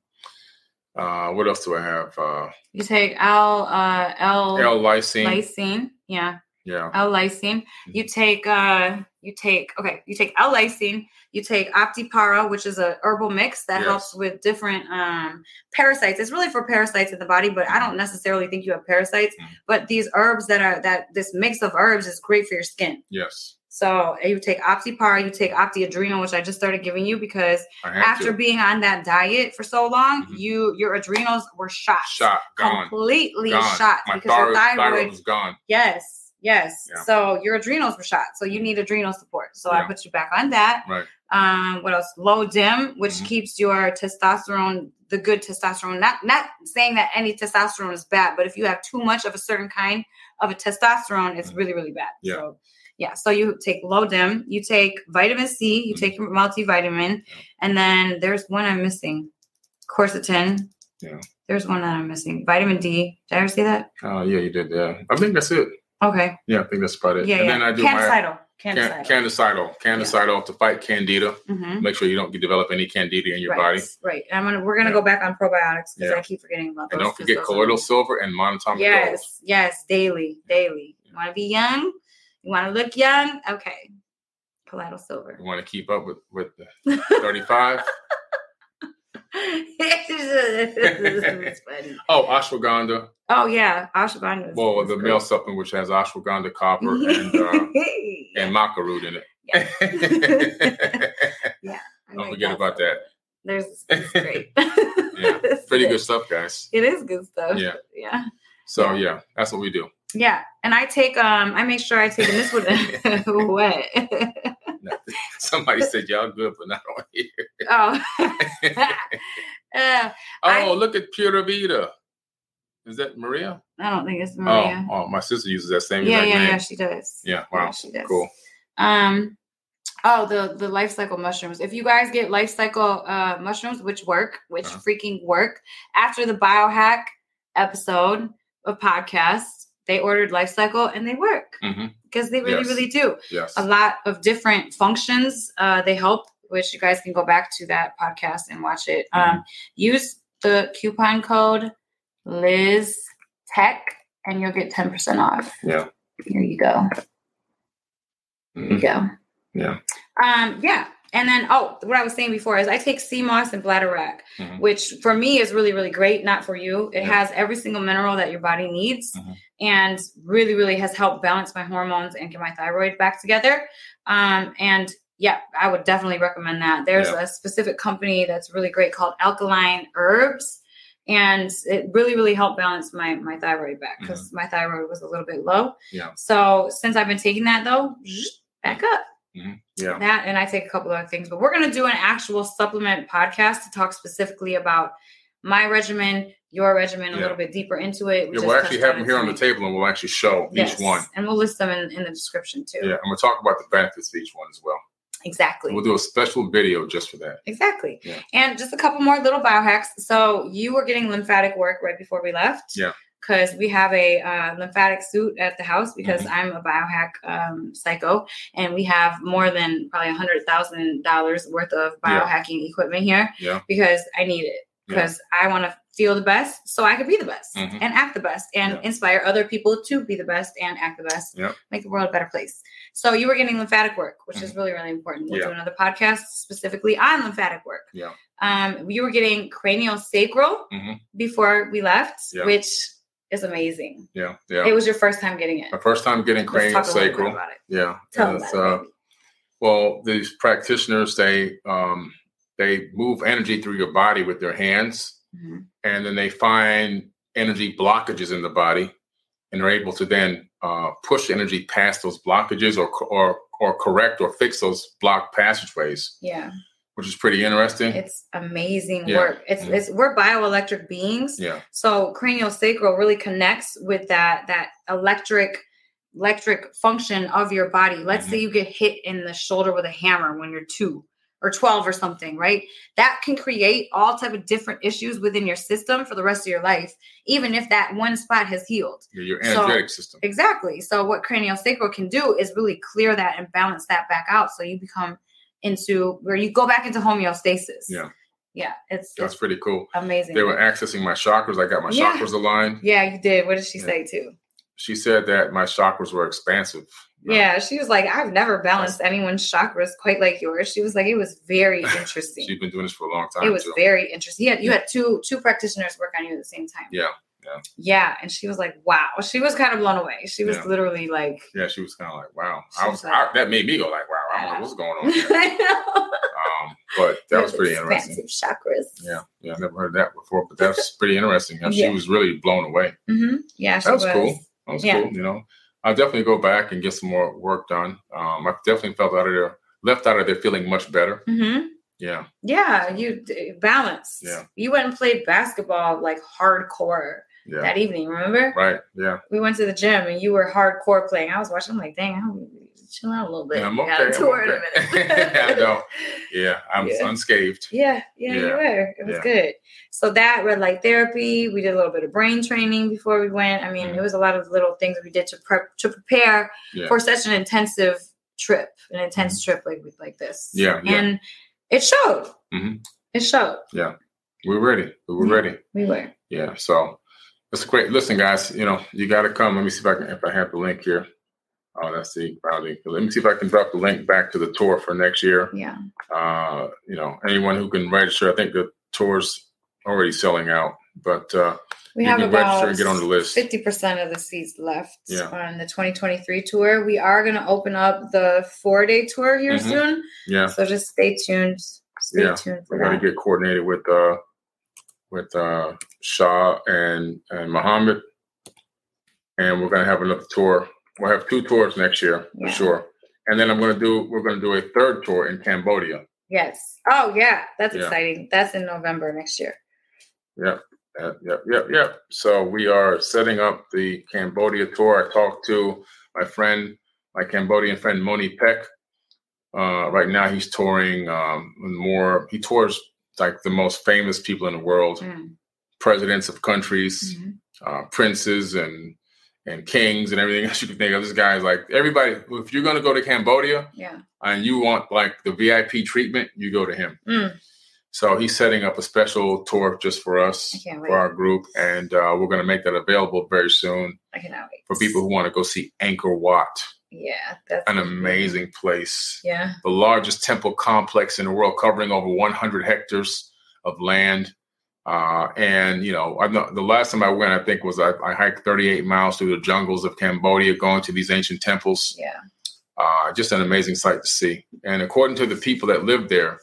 uh, what else do I have? Uh,
You take L uh L,
L-lysine.
lysine. Yeah.
Yeah.
L lysine.
Mm-hmm.
You take uh you take okay, you take L lysine, you take Optipara, which is a herbal mix that
Yes.
helps with different um parasites. It's really for parasites in the body, but I don't necessarily think you have parasites.
Mhm.
But these herbs that are that this mix of herbs is great for your skin.
Yes.
So you take Optipara, you take OptiAdrenal, which I just started giving you because after
to.
being on that diet for so long,
Mhm.
you your adrenals were shot,
shot gone.
completely
Gone.
shot
My
because your
thyroid,
thyroid.
thyroid was gone.
yes, yes.
Yeah.
So your adrenals were shot, so you need adrenal support. So I put you back on that.
Right.
Um, what else? Low dim, which
Mhm.
keeps your testosterone, the good testosterone. Not not saying that any testosterone is bad, but if you have too much of a certain kind of a testosterone, it's
Mhm.
really really bad.
Yeah.
So yeah, so you take low dim, you take vitamin C, you
Mhm.
take your multivitamin, and then there's one I'm missing, quercetin.
Yeah.
There's one that I'm missing. Vitamin D. Did I ever say that?
Oh, yeah, you did. Yeah. I think that's it.
Okay.
Yeah, I think that's about it.
Yeah,
and
yeah.
then I do my
Candicidal.
can-
Candicidal.
candicidal. Candicidal to fight candida.
Mhm.
Make sure you don't develop any candida in your
right,
body.
Right. And I'm gonna we're gonna
Yeah.
go back on probiotics because
Yeah.
I keep forgetting about
And
those.
don't forget colloidal silver and monatomic gold.
Yes, yes, daily, daily. You want to be young? You want to look young? Okay. Colloidal silver.
You want to keep up with with the 35. Oh, ashwagandha.
Oh yeah, ashwagandha. is-
Well,
is
the
great.
male supplement which has ashwagandha, copper, and uh, and maca root in it.
I
Don't
like
forget about that.
There's it's great.
Yeah, Pretty good stuff, guys.
It is good stuff.
Yeah.
Yeah.
So yeah, that's what we do.
Yeah. And I take um I make sure I take and this one what?
Somebody said y'all good, but not on here.
oh. uh,
Oh,
I-
look at Pura Vida. Is that Maria?
I don't think it's Maria.
Oh, oh, my sister uses that same
yeah, yeah,
name.
yeah, she does.
Yeah, wow,
Yeah, she does.
cool.
Um, oh, the the life cycle mushrooms. If you guys get life cycle uh mushrooms, which work, which
Uh-huh.
freaking work, after the biohack episode of podcast, they ordered life cycle and they work
hmm
because they really,
Yes.
really do.
Yes.
A lot of different functions. Uh, they help, which you guys can go back to that podcast and watch it.
Mm-hmm.
Um, use the coupon code Liz Tech and you'll get ten percent off.
Yeah.
Here you go. Here you go.
Yeah.
Um, yeah. And then, oh, what I was saying before is I take sea moss and bladderwrack,
Mhm.
which for me is really, really great. Not for you. It
Yeah.
has every single mineral that your body needs
Mhm.
and really, really has helped balance my hormones and get my thyroid back together. Um, and yeah, I would definitely recommend that. There's
Yeah.
a specific company that's really great called Alkaline Herbs. And it really, really helped balance my my thyroid back because my thyroid was a little bit low.
Mm-hmm. Yeah.
So since I've been taking that though, back up Mm-hmm.
Yeah.
that and I take a couple other things, but we're going to do an actual supplement podcast to talk specifically about my regimen, your regimen, a little bit deeper into it. We
Yeah,
just
we'll actually have them here on the table, and we'll actually show
Yes,
each one.
and we'll list them in, in the description too.
Yeah, and we'll talk about the benefits of each one as well.
Exactly.
We'll do a special video just for that.
Exactly.
Yeah.
And just a couple more little biohacks. So you were getting lymphatic work right before we left.
Yeah.
Because we have a uh, lymphatic suit at the house because
Mhm.
I'm a biohack um, psycho, and we have more than probably a hundred thousand dollars worth of
Yeah.
biohacking equipment here.
Yeah.
Because I need it
Yeah.
because I want to feel the best, so I can be the best
Mhm.
and act the best and
Yeah.
inspire other people to be the best and act the best.
Yeah.
Make the world a better place. So you were getting lymphatic work, which is really really important. We'll
Mm-hmm. Yeah.
do another podcast specifically on lymphatic work.
Yeah.
Um, you were getting cranial sacral
Mhm.
before we left,
Yeah.
which is amazing.
Yeah, yeah.
It was your first time getting it.
My first time getting cranial
talk a little bit
sacral.
about it.
Yeah.
Tell
and uh, well, these practitioners they um, they move energy through your body with their hands,
Mhm.
and then they find energy blockages in the body, and they're able to then uh, push energy past those blockages or or or correct or fix those blocked passageways,
Yeah,
which is pretty interesting.
it's amazing
Yeah.
work. It's,
Mhm.
it's we're bioelectric beings.
yeah,
So cranial sacral really connects with that that electric electric function of your body. Let's
Mhm.
say you get hit in the shoulder with a hammer when you're 2 or 12 or something, right? That can create all type of different issues within your system for the rest of your life even if that one spot has healed.
your, your
So-
system.
Exactly. So what cranial sacral can do is really clear that and balance that back out so you become into where you go back into homeostasis.
Yeah.
Yeah, it's,
That's
it's
pretty cool.
amazing.
They were accessing my chakras. I got my
Yeah.
chakras aligned.
yeah, you did. What did she
Yeah.
say too?
She said that my chakras were expansive.
Yeah, she was like, I've never balanced anyone's chakras quite like yours. She was like, it was very interesting.
She's been doing this for a long time.
it was
too.
very interesting. You had, you had two two practitioners work on you at the same time.
Yeah, yeah.
Yeah, and she was like, wow. She was kind of blown away. She was
Yeah.
literally like,
Yeah, she was kind of like, wow. I
was like-
I, that made me go like, wow. I don't know what's going on here.
I know.
Um, but that was pretty interesting.
Chakras.
Yeah, yeah, I never heard that before, but that's pretty interesting.
Yeah.
She was really blown away.
hmm Yeah,
That was
was.
cool. That was
Yeah.
cool. You know, I'll definitely go back and get some more work done. Um, I definitely felt out of there, left out of there feeling much better.
hmm
Yeah,
Yeah, you balanced.
Yeah.
You went and played basketball like hardcore
yeah,
that evening. Remember?
right. Yeah,
We went to the gym and you were hardcore playing. I was watching. I'm like, dang, I'm chill out a little bit.
Yeah, I'm
We got a
okay,
tour
okay.
in a minute.
I know. yeah. I'm
Yeah.
unscathed.
Yeah, yeah, you were. It was
Yeah.
good. So that red light therapy, we did a little bit of brain training before we went. I mean,
Mhm.
it was a lot of little things we did to prep to prepare
Yeah.
for such an intensive trip, an intense trip like like this.
Yeah, yeah.
and it showed.
Mhm.
It showed.
Yeah, we were ready. We were
Yeah.
ready.
We were.
Yeah. So it's great. Listen, guys, you know, you got to come. Let me see if I can, if I have the link here. Oh, that's the grounding. Let me see if I can drop the link back to the tour for next year.
Yeah.
Uh, you know, anyone who can register, I think the tours already selling out, but uh,
We
you
have
can register and get on the list.
fifty percent of the seats left
Yeah.
on the 2023 tour. We are going to open up the four day tour here
Mhm.
soon,
Yeah,
so just stay tuned. Stay
Yeah,
tuned
we
for
got to get coordinated with uh, with uh, Shah and and Muhammad, and we're gonna have another tour. We'll have two tours next year
Yeah.
for sure, and then I'm gonna do we're gonna do a third tour in Cambodia.
Yes. Oh yeah, that's
Yeah.
exciting. That's in November next year.
Yep, yep, yep, yep, yep. So we are setting up the Cambodia tour. I talked to my friend, my Cambodian friend Moni Peck. Uh, right now, he's touring um, more. He tours like the most famous people in the world,
Mm.
presidents of countries,
Mhm.
uh, princes, and and kings, and everything else you can think of. This guy is like everybody. If you're going to go to Cambodia
Yeah.
and you want like the VIP treatment, you go to him.
Mm.
So he's setting up a special tour just for us,
I can't wait.
for our group, and uh, we're going to make that available very soon
I cannot wait.
for people who want to go see Angkor Wat,
Yeah, that's
an amazing place,
Yeah.
the largest temple complex in the world, covering over 100 hectares of land. Uh, and you know, I know the last time I went, I think was I, I hiked 38 miles through the jungles of Cambodia, going to these ancient temples.
Yeah.
Uh, just an amazing sight to see. And according to the people that lived there,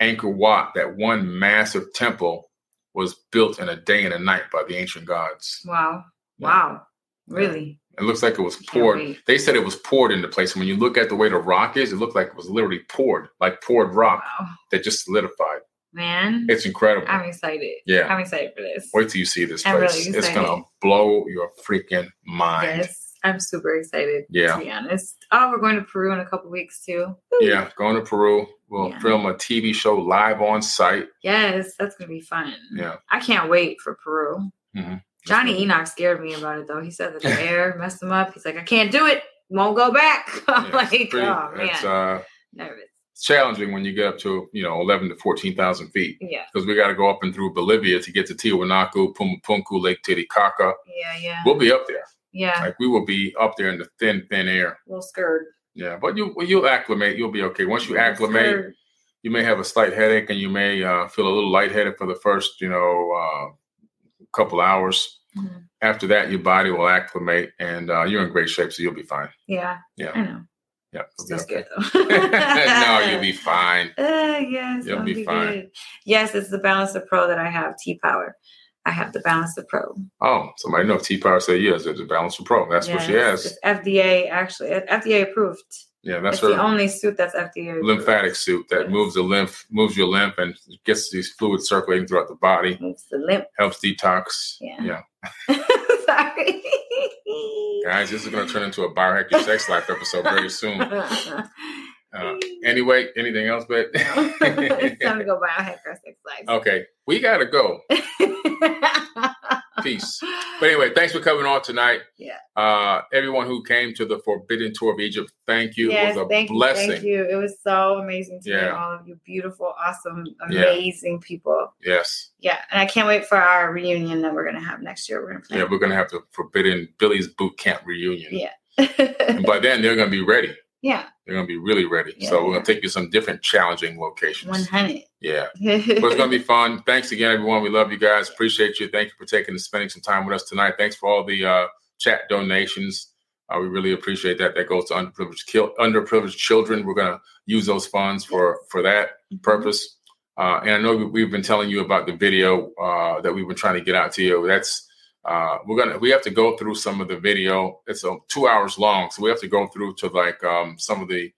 Angkor Wat, that one massive temple, was built in a day and a night by the ancient gods.
Wow.
Yeah.
Wow. Really?
It looks like it was poured. They said it was poured into place. And when you look at the way the rock is, it looked like it was literally poured, like poured rock
Wow.
that just solidified.
Man.
It's incredible.
I'm excited.
Yeah.
I'm excited for this.
Wait till you see this
I'm
place.
really
it's gonna blow your freaking mind.
Yes. I'm super excited.
Yeah.
To be honest. Oh, we're going to Peru in a couple weeks too. Woo.
Yeah, going to Peru. We'll
Yeah.
film a TV show live on site.
Yes, that's gonna be fun.
Yeah.
I can't wait for Peru.
Mhm.
Johnny Enoch scared me about it though. He said that the air messed him up. He's like, I can't do it. Won't go back. I'm
Yeah,
like,
pretty-
oh man,
it's uh,
nervous.
it's challenging when you get up to you know 11 to 14,000 feet
Yeah,
because we got to go up and through Bolivia to get to Tiwanaku, Pumapunku, Lake Titicaca.
yeah, yeah,
We'll be up there.
yeah.
Like we will be up there in the thin, thin air.
A little scared.
Yeah, but you you'll acclimate. You'll be okay. Once you acclimate,
scared.
you may have a slight headache and you may uh, feel a little lightheaded for the first you know uh, couple hours.
Mhm.
After that, your body will acclimate and uh, you're in great shape, so you'll be fine.
Yeah,
Yeah.
I know.
Yeah,
Still
be
scared though.
no, you'll be fine.
Uh, yes,
You'll
I'll
be fine.
good. Yes, it's the Ballancer Pro that I have. T Power. I have the Ballancer Pro.
Oh, somebody know T Power said yes. It's a of Pro. That's what she
Yes,
has.
FDA actually. FDA approved.
Yeah, that's
the only suit that's FDA
lymphatic suit that
Yes.
moves the lymph, moves your lymph, and gets these fluids circulating throughout the body.
Moves the lymph.
Helps detox.
Yeah.
yeah.
Sorry.
Guys, this is going to turn into a biohack your sex life episode very soon. Uh, anyway, anything else, But
it's time to go buy a hacker sex life.
okay, we got to go. Peace. But anyway, thanks for coming on tonight.
Yeah.
Uh, everyone who came to the Forbidden Tour of Egypt, thank you.
Yes,
it was a
thank
blessing.
you, thank you. It was so amazing to meet all of you beautiful, awesome,
Yeah.
amazing people.
Yes.
Yeah, and I can't wait for our reunion that we're gonna have next year. We're gonna
Yeah, we're going to have the Forbidden Billy's Boot Camp reunion.
Yeah.
And by then, they're going to be ready.
yeah,
They're going to be really ready.
Yeah,
so we're
yeah.
going to take you some different challenging locations.
one hundred.
Yeah. But it's going to be fun. Thanks again, everyone. We love you guys. Appreciate you. Thank you for taking and spending some time with us tonight. Thanks for all the uh, chat donations. Uh, we really appreciate that. That goes to underprivileged, underprivileged children. We're going to use those funds for for that purpose. Uh, and I know we- we've been telling you about the video uh, that we've been trying to get out to you. That's uh, we're gonna we have to go through some of the video. It's uh, two hours long, so we have to go through to like um, some of the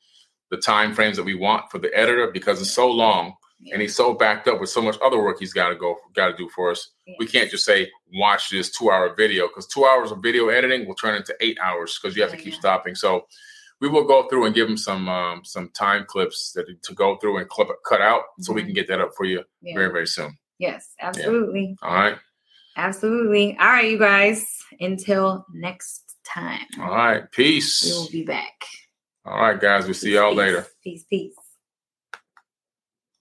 the time frames that we want for the editor because it's so long and he's so backed up with so much other work he's got to go got to do for us. We can't just say watch this two hour video because two hours of video editing will turn into eight hours because you have to keep
yeah.
stopping. So we will go through and give him some um, some time clips that to go through and clip cut out so we
Mhm.
can get that up for you
Yeah.
very very soon.
Yes, absolutely,
All right,
absolutely. All right, you guys. Until next time,
all right, Peace.
We will be back.
All right, guys, we'll see y'all
Peace,
later.
Peace, peace.